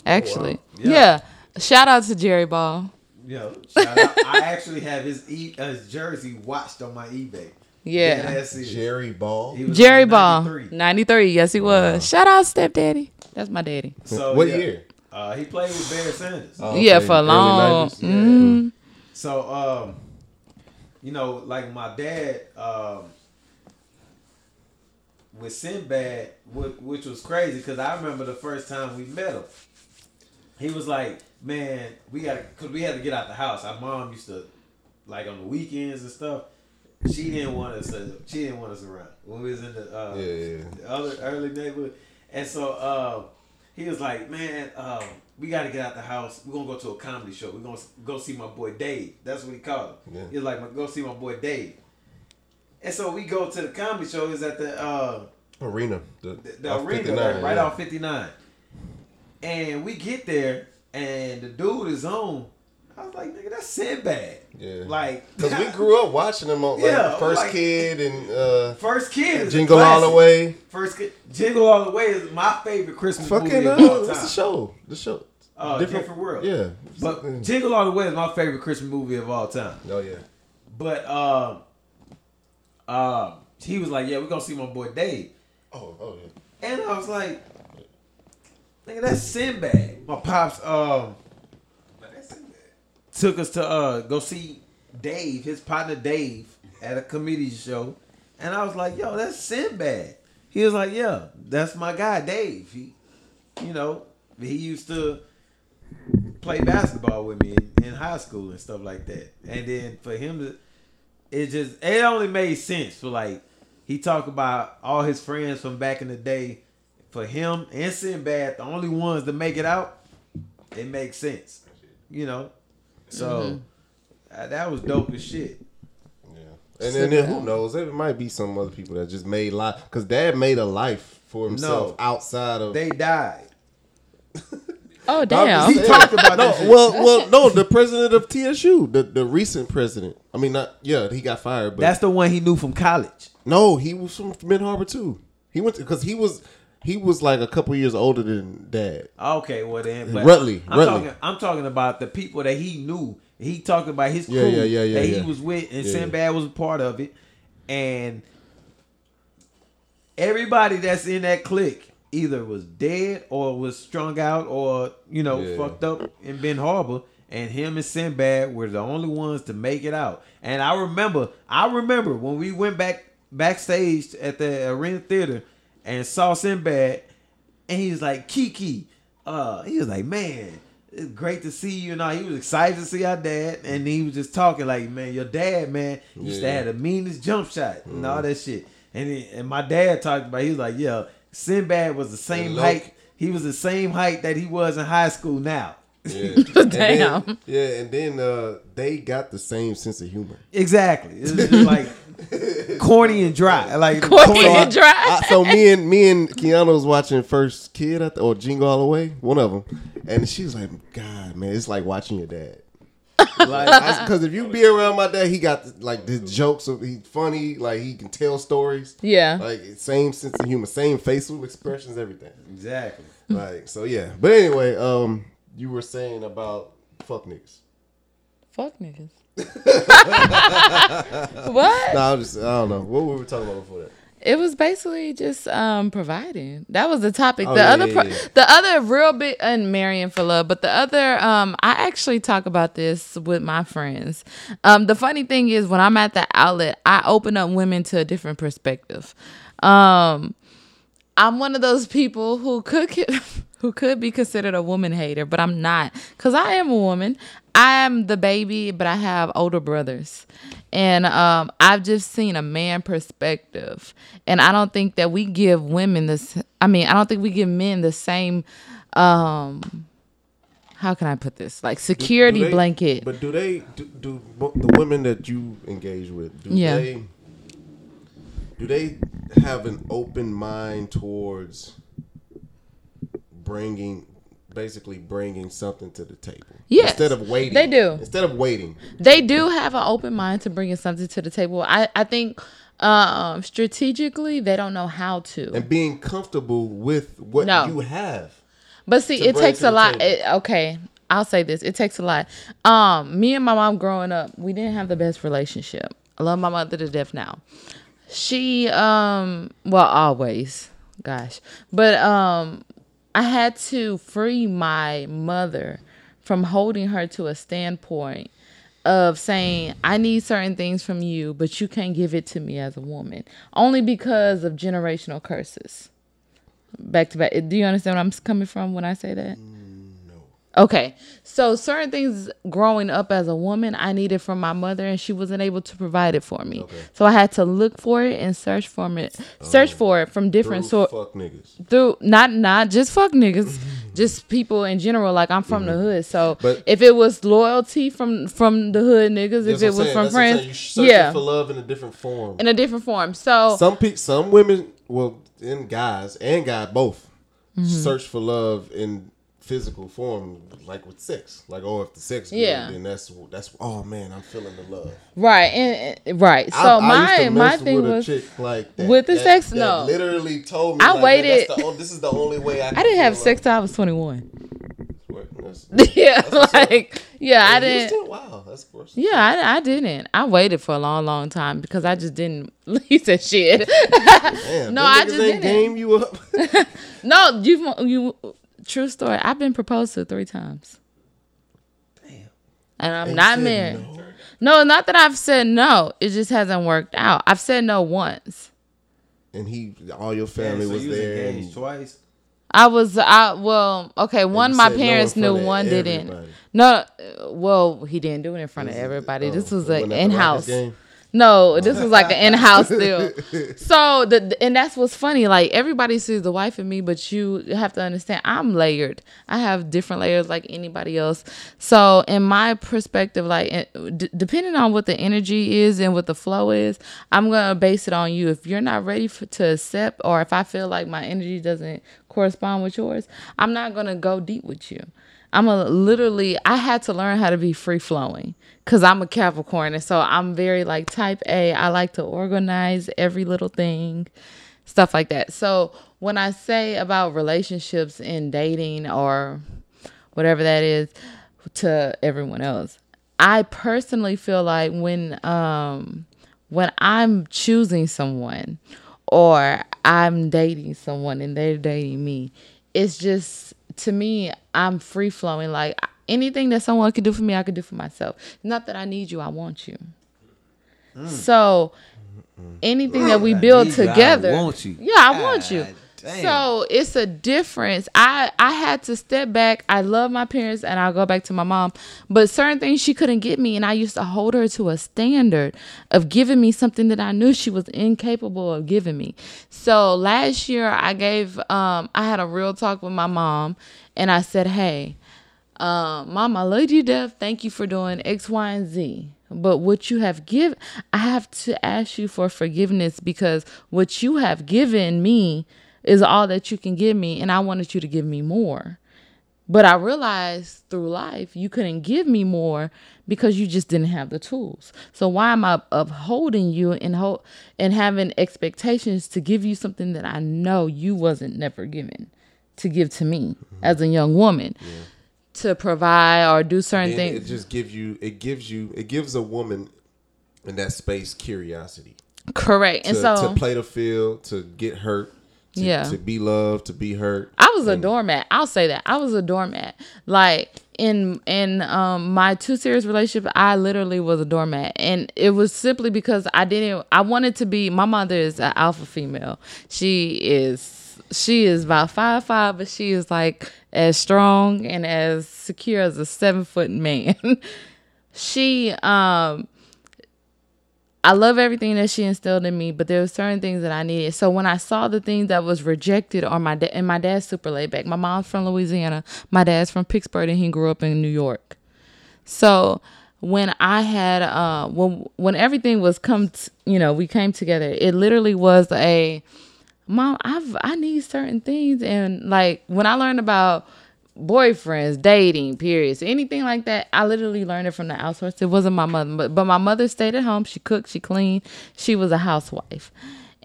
Actually,
Yeah.
yeah. Shout out to Jerry Ball.
Yo, shout out. I actually have his e- uh, his jersey watched on my eBay.
Yeah,
that's it.
Jerry Ball.
Jerry
in
Ball,
93.
ninety three. Yes, he was. Shout out stepdaddy. That's my daddy.
So
what
yeah.
year?
Uh, he played with Barry Sanders.
Oh,
yeah, for a long.
90s.
Mm,
So, um, you know, like my dad, um, with Sinbad, which was crazy because I remember the first time we met him. He was like, "Man, we got because we had to get out the house." Our mom used to, like on the weekends and stuff. She didn't want us. Uh, she didn't want us around when we was in the, uh,
Yeah, yeah,
the other early neighborhood. And so um, he was like, "Man, um, we got to get out the house. We're gonna go to a comedy show. We're gonna go see my boy Dave. That's what he called him.
Yeah.
He was like, go see my boy Dave." And so we go to the comedy show. Is at the uh,
Arena. The,
the, the arena
59,
right, right
yeah.
off 59. And we get there, and the dude is on. I was like, nigga, that's Sinbad.
Yeah.
Like,
Because we grew up watching them on like
Yeah,
First
like-
Kid and uh,
First kid
Jingle All the. Way.
First kid, Jingle All the Way is my favorite Christmas
Fucking
movie
uh,
of all
what's
time.
the show? The show.
Uh, different, world.
Yeah.
But
Mm.
Jingle All the Way is my favorite Christmas movie of all time.
oh yeah.
But um, um, he was like, "Yeah, we're gonna see my boy Dave,"
Oh oh yeah.
and I was like, "Nigga, that's Sinbad." My pops um took us to uh go see Dave, his partner Dave, at a comedy show, and I was like, "Yo, that's Sinbad." He was like, "Yeah, that's my guy, Dave." He, you know, he used to play basketball with me in, in high school and stuff like that. And then for him to, it just it only made sense for like he talked about all his friends from back in the day. For him and Sinbad, the only ones to make it out, it makes sense, you know. So uh, that was dope as shit.
Yeah. And then, then who knows? There might be some other people that just made life because Dad made a life for himself
No.
outside of.
They died.
Oh damn.
He talked about
no, well, well, no. The president of TSU, the the recent president. I mean, not yeah, he got fired, but
That's the one he knew from college.
no, he was from Ben Harbor too. He went because he was he was like a couple years older than Dad.
Okay, well then, but
Rudley,
I'm
Rudley.
talking. I'm talking about the people that he knew. He talked about his crew
Yeah, yeah, yeah, yeah,
that
yeah.
he was with, and
Yeah.
Sinbad was a part of it. And everybody that's in that clique either was dead or was strung out or you know
Yeah.
fucked up in Ben Harbor. And him and Sinbad were the only ones to make it out. And I remember, I remember when we went back backstage at the Arena Theater and saw Sinbad, and he was like, Kiki, uh, he was like, man, it's great to see you. And all. he was excited to see our dad, and he was just talking like, man, your dad, man, used to
Yeah.
have the meanest jump shot and all that shit. And he, and my dad talked about, he was like, yeah, Sinbad was the same
And
height. He was the same height that he was in high school now.
Yeah. And then-
Damn.
yeah, and then uh, they got the same sense of humor.
Exactly. It's just like corny and dry. Like
Corny and dry.
I, so me and me and Keanu was watching First Kid I th- or Jingle All the Way, one of them, and she was like, "God, man, it's like watching your dad." like, because if you be around my dad, he got like the jokes. Of, he's funny. Like he can tell stories.
Yeah.
Like same sense of humor, same facial expressions, everything.
Exactly.
Like so, yeah. But anyway, um, you were saying about fuck niggas.
Fuck niggas. what?
No, I was just I don't know what were we talking about before that.
It was basically just um providing. That was the topic.
Oh,
the
yeah,
other
yeah,
pro-
yeah.
the other real big and marrying for love, but the other um I actually talk about this with my friends. Um the funny thing is when I'm at the outlet, I open up women to a different perspective. Um I'm one of those people who could who could be considered a woman hater, but I'm not cuz I am a woman. I am the baby, but I have older brothers. And um, I've just seen a man perspective. And I don't think that we give women this I mean, I don't think we give men the same um how can I put this? Like security
Do they-
blanket.
But do they do, do the women that you engage with? Do
Yeah.
they do they have an open mind towards bringing basically bringing something to the table?
Yes,
instead of waiting.
they do.
Instead of waiting.
they do have an open mind to bringing something to the table. I, I think um, strategically they don't know how to.
and being comfortable with what
No.
you have.
But see, it takes a lot. It, okay, I'll say this: it takes a lot. Um, me and my mom growing up, we didn't have the best relationship. I love my mother to death now. She, um, well, always, gosh, but um, I had to free my mother from holding her to a standpoint of saying I need certain things from you, but you can't give it to me as a woman, only because of generational curses back to back. Do you understand where I'm coming from when I say that? Okay. So certain things growing up as a woman I needed from my mother and she wasn't able to provide it for me. So I had to look for it and search for it search for it from different sort
fuck niggas.
through not not just fuck niggas, just people in general. Like I'm from the hood, so
But-
if it was loyalty from from the hood niggas, if it was
saying.
from
That's what I'm saying.
friends, yeah,
for love in a different form.
in a different form. So
some pe- some women well and guys and guys both
Mm-hmm.
search for love in physical form like with sex like oh if the sex good,
Yeah.
then that's that's oh man i'm feeling the love
right and and- right. So
I, I
my
to
my thing
with
was
a chick like that,
With the
that-
sex?
that
No.
literally told me
I
like,
waited-
that's the, on- this is the only way i,
I didn't have sex till I was 21.
that's,
yeah,
what's up.
like yeah, oh, I
You
didn't.
still- wow that's gross
Yeah, I, I didn't. I waited for a long, long time because I just didn't. Said shit.
Damn,
No, I just didn't.
game you up
no, you you. True story. I've been proposed to three times.
Damn.
And I'm
And
not married.
no?
No, not that I've said no. It just hasn't worked out. I've said no once.
and he all your family
Damn, so
was
you was
there
engaged
and
twice.
I was I well okay. One my
said no
parents knew,
of
one didn't.
everybody.
No, well he didn't do it in front of everybody. this
Oh,
was
wasn't
an in house
game?
No, this was like an in-house deal. So the and that's what's funny. Like everybody sees the wife in me, but you have to understand I'm layered. I have different layers like anybody else. So in my perspective, like eh, d- depending on what the energy is and what the flow is, I'm gonna base it on you. If you're not ready for, to accept, or if I feel like my energy doesn't correspond with yours, I'm not gonna go deep with you. I'm a literally I had to learn how to be free flowing cuz I'm a Capricorn and so I'm very like type A. I like to organize every little thing, stuff like that. So when I say about relationships and dating or whatever that is to everyone else, I personally feel like when um when I'm choosing someone or I'm dating someone and they're dating me, it's just to me, I'm free flowing. Like anything that someone could do for me, I could do for myself. Not that I need you, I want you. Mm. So anything that we mm. build
need you, I
together,
want you.
yeah, I want you. So it's a difference. I I had to step back. I love my parents, and I'll go back to my mom. But certain things she couldn't get me, and I used to hold her to a standard of giving me something that I knew she was incapable of giving me. So last year, I gave um I had a real talk with my mom, and I said, "Hey, um, Mom, I love you death. Thank you for doing X, Y, and Z. But what you have given, I have to ask you for forgiveness because what you have given me is all that you can give me, and I wanted you to give me more. But I realized through life you couldn't give me more because you just didn't have the tools. So why am I upholding you and hold and having expectations to give you something that I know you wasn't never given to give to me mm-hmm. as a young woman to provide or do certain things?
it just gives you it gives you it gives a woman in that space curiosity
Correct.
to,
And so
to play the field, to get hurt, to,
Yeah.
to be loved, to be hurt.
I was a doormat. I'll say that. I was a doormat. Like in in um my two serious relationship, I literally was a doormat. And it was simply because I didn't I wanted to be my mother is an alpha female. She is she is about five five, but she is like as strong and as secure as a seven foot man. she um I love everything that she instilled in me, but there were certain things that I needed. So when I saw the things that was rejected on my dad and my dad's super laid back. My mom's from Louisiana, my dad's from Pittsburgh, and he grew up in New York. So when I had uh when when everything was come t- you know we came together, it literally was a mom I've I need certain things and like when I learned about boyfriends, dating, periods, anything like that, I literally learned it from the outsource. It wasn't my mother, but but my mother stayed at home. She cooked, she cleaned. She was a housewife.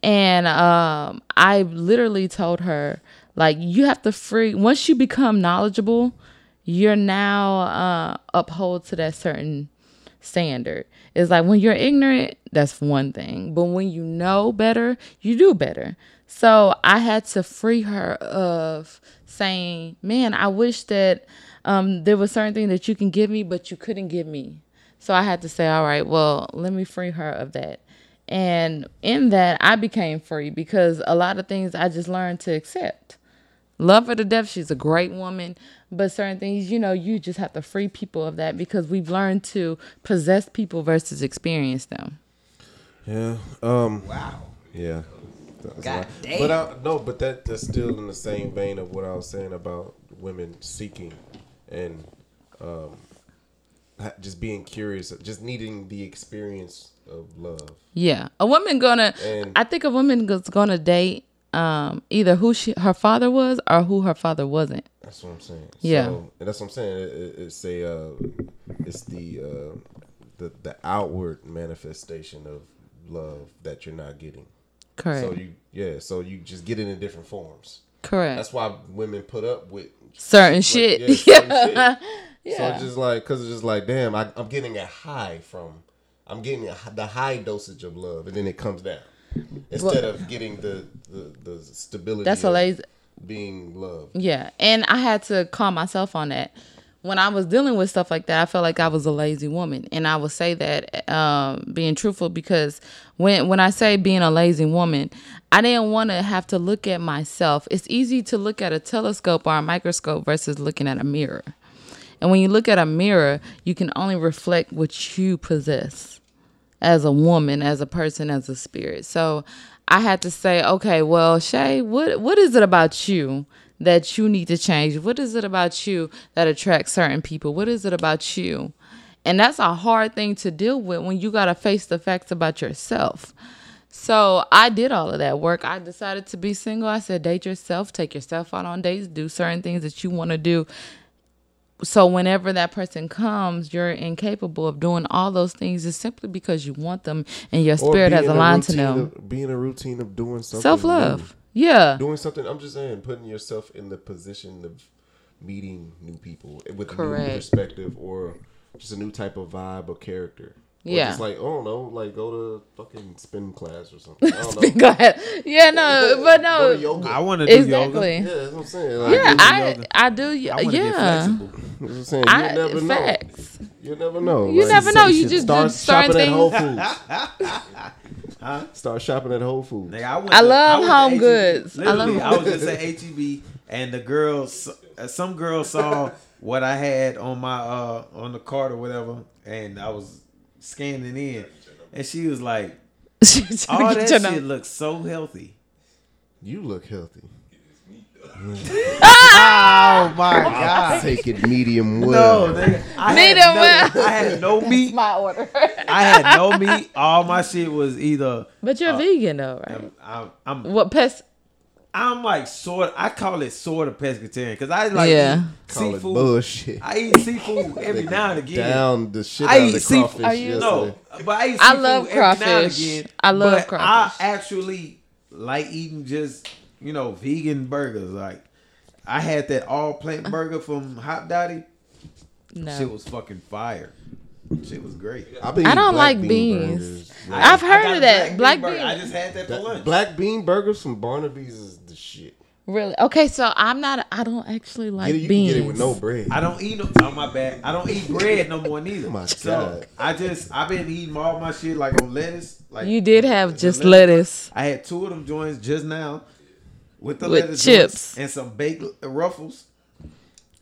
And um I literally told her like you have to free once you become knowledgeable, you're now uh uphold to that certain standard. It's like when you're ignorant, that's one thing. But when you know better, you do better. So I had to free her of saying, Man, I wish that um, there was certain thing that you can give me, but you couldn't give me. So I had to say, All right, well, let me free her of that. And in that, I became free because a lot of things I just learned to accept love her to death. She's a great woman. But certain things, you know, you just have to free people of that because we've learned to possess people versus experience them.
Yeah. Um. Wow. Yeah. That's a
God damn.
But I, no, but that that's still in the same vein of what I was saying about women seeking and um, just being curious, just needing the experience of love.
Yeah. A woman gonna
And-
I think a woman is gonna date um either who she her father was or who her father wasn't.
That's what I'm saying.
Yeah.
So, and that's what I'm saying. It, it, it's a, uh, it's the, uh, the the outward manifestation of love that you're not getting.
Correct.
So you, yeah. So you just get it in different forms.
Correct.
That's why women put up with
certain
like,
shit.
yeah,
Yeah.
shit. So it's just like, cause it's just like, damn, I, I'm getting a high from, I'm getting a, the high dosage of love, and then it comes down instead of getting the the, the stability.
That's a lazy
being loved.
Yeah, and I had to calm myself on that. When I was dealing with stuff like that, I felt like I was a lazy woman, and I would say that um, being truthful because when when I say being a lazy woman, I didn't want to have to look at myself. It's easy to look at a telescope or a microscope versus looking at a mirror. And when you look at a mirror, you can only reflect what you possess as a woman, as a person, as a spirit. So I had to say, okay, well, Shay, what what is it about you that you need to change? What is it about you that attracts certain people? What is it about you? And that's a hard thing to deal with when you gotta face the facts about yourself. So I did all of that work. I decided to be single. I said, date yourself, take yourself out on dates, do certain things that you want to do so whenever that person comes, you're incapable of doing all those things is simply because you want them and your spirit has
a
aligned to them.
of- being a routine of doing something.
Self love. Yeah.
Doing something. I'm just saying, putting yourself in the position of meeting new people with a new perspective or just a new type of vibe or character. Or
Yeah.
Just like, oh no, like go to fucking spin class or something. I don't know.
Go ahead. Yeah, no, but no.
Go to yoga.
I want to do
Exactly.
Yeah, that's what I'm saying. Like,
Yeah,
do
I
yoga.
I do.
I
Yeah,
get flexible.
that's what I'm saying. You
I,
never know.
facts.
You never know.
You never know. You just
start
do certain
shopping at Whole
things.
Foods. Start shopping at Whole Foods.
Nigga, I, went
I
to-
love
went
Home
H-E-B.
Goods. I love
I, was just at HEB, and the girls, uh, some girls saw what I had on my uh on the cart or whatever, and I was scanning in, and she was like,
She's trying
"All
to get
that shit
number.
looks so healthy."
You look healthy.
oh my god.
Take it medium
No,
well.
I
Medium
had no,
well.
I had no meat.
My order.
I had no meat. All my shit was either
but you're uh, vegan though, right?
I'm, I'm, I'm
What pest?
I'm like sort. I call it sort of pescatarian because I like
Yeah.
eat
Call it
seafood.
bullshit.
I eat seafood every now and again.
Down the shit
I
out of
eat
the
seafood.
crawfish
Are you-
yesterday.
No, but I eat
I
seafood
love
every now and
crawfish.
again.
I love
but
crawfish.
I actually like eating just you know vegan burgers. Like I had that all plant uh. burger from Hot Dotty.
No.
Shit was fucking fire. Shit was great.
I've been
I don't like
bean
beans.
burgers.
I-
I've heard of that. Black
burger.
bean.
I just had that for lunch.
black bean burgers from Barnaby's is the shit.
Really? Okay, so I'm not. I don't actually like
Get it, you
beans.
can get it with no bread.
I don't eat no. Oh my bad. I don't eat bread no more neither.
Oh my
so
God.
I just I've been eating all my shit like on lettuce. Like
You did have just lettuce.
I had two of them joints just now with the
With
lettuce
chips.
and some baked ruffles.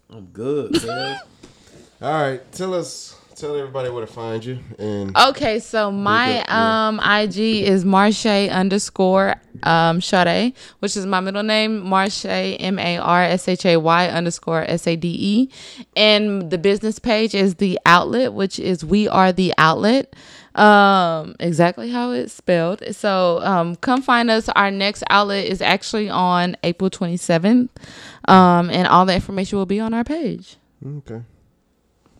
I'm good. cuz.
All right, tell us, tell everybody where to find you, and
Okay, so my um IG is Marshay underscore um Sade, which is my middle name, Marche M A R S H A Y underscore S A D E, and the business page is the outlet, which is We Are the Outlet. Um, exactly how it's spelled. So um, come find us. Our next outlet is actually on April twenty seventh, um, and all the information will be on our page.
okay,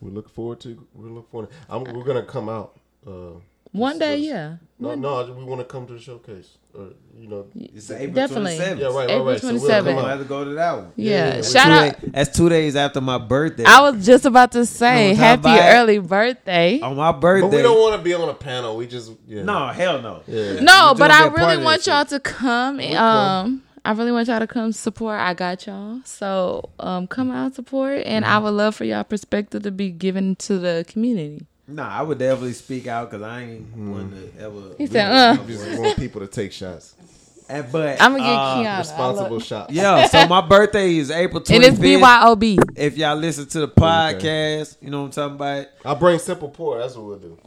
we look forward to. We look forward. To, I'm, we're gonna come out. Uh,
One day, yeah.
No, no, we want to come to the showcase. Or you know,
It's April
Definitely.
27th.
yeah, right, right,
April
right. So we'll
27th.
come
I'm gonna have to go to that one.
Yeah.
yeah,
Two
Shout out.
day- that's two days after my birthday.
I was just about to say,
No, top
happy early birthday.
on my birthday, But
we don't want to be on a panel. We just yeah.
no, hell no.
Yeah.
no, but I really want y'all to come.
come.
Um, I really want y'all to come support. I got y'all. So um, come out support, and I would love for y'all perspective to be given to the community.
Nah, I would definitely speak out because I ain't one to ever.
He said, "Uh."
Just want people to take shots.
And, but
I'm gonna get
uh,
Kiana. I
Responsible
love-
shots.
Yeah, so my birthday is April 25th.
And it's BYOB.
If y'all listen to the podcast, you know what I'm talking about.
I'll bring simple pour. That's what we'll do.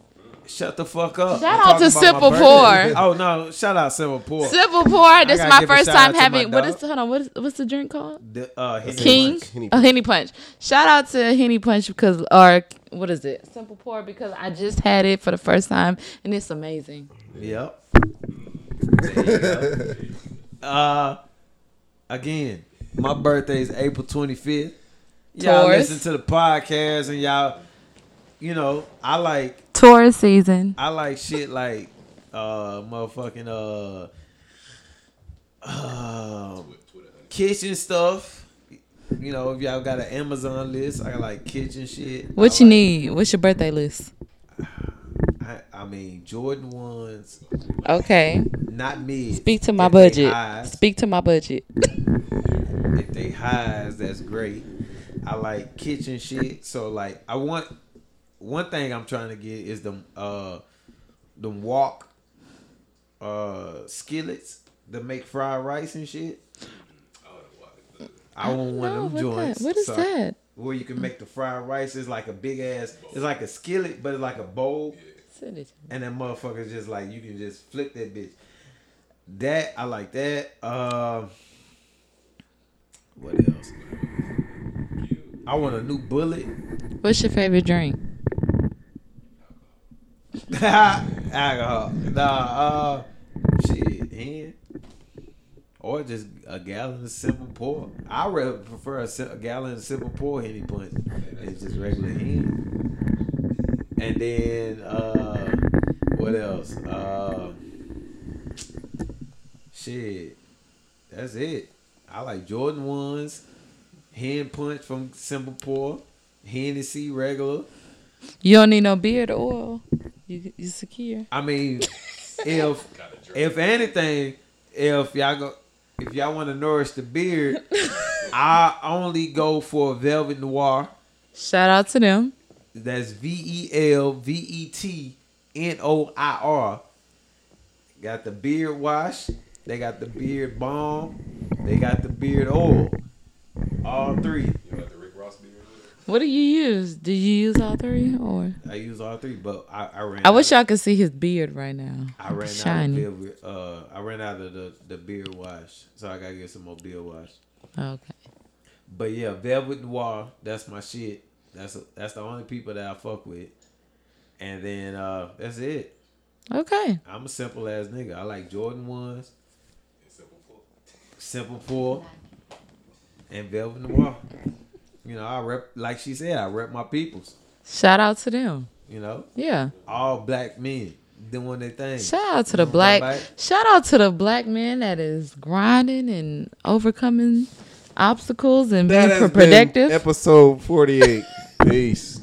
Shut the fuck up.
Shout
I'm
out to
about
Simple
birthday.
Pour.
Oh no, shout out Simple Pour.
Simple pour. This is my first time
out to my
having. What
dog.
Hold on. What is? What's the drink called?
The, uh, Henny
King.
Punch.
Henny
a
Punch.
Henny Punch. Shout out to Henny Punch because, or what is it? Simple Pour because I just had it for the first time and it's amazing.
Yep. There you go. uh, again, my birthday is April 25th. Y'all
Taurus.
listen to the podcast and y'all, you know, I like
Taurus season.
I like shit like uh motherfucking uh um, kitchen stuff. You know, if y'all got an Amazon list, I like kitchen shit.
What
I
you
like-
need? What's your birthday list?
I, I mean, Jordan ones,
Okay.
not me.
Speak to my
If
budget.
highs-
Speak to my budget.
if they highs, that's great. I like kitchen shit. So like, I want one thing I'm trying to get is the uh them wok uh skillets that make fried rice and shit. I want one of them joints.
that? what is
so-
that?
Where you can make the fried rice. It's like a big ass. It's like a skillet, but it's like a bowl.
Send it to me.
And that motherfucker's just like you can just flip that bitch. That I like that. Um, what else? I want a new bullet.
What's your favorite drink?
Alcohol. Nah, uh, shit, hen. Or just a gallon of simple pour. I rather prefer a, a gallon of simple pour henny punch than just regular hen. And then uh, what else? Uh, shit, that's it. I like Jordan ones, hen punch from simple pour, Hennessy regular.
You don't need no beard oil. You you secure.
I mean, if if anything, if y'all go, if y'all want to nourish the beard, I only go for Velvet Noir.
Shout out to them.
That's V E L V E T N O I R. Got the beard wash. They got the beard balm. They got the beard oil. All three.
What do you use? Do you use all three or?
I use all three, but I, I ran.
I wish y'all could see his beard right now.
I ran
Shiny.
out of velvet. Uh, I ran out of the, the beard wash, so I gotta get some more beard wash.
Okay.
But yeah, Velvet Noir, that's my shit. That's that's the only people that I fuck with. And then uh that's it.
Okay.
I'm a simple ass nigga. I like Jordan ones. Simple Pour. And Velvet Noir. You know, I rep like she said, I rep my peoples.
Shout out to them.
You know,
Yeah.
all black men doing their thing.
Shout out to the black. Shout out to the black man that is grinding and overcoming obstacles and being
That has been
productive.
Episode 48. Peace.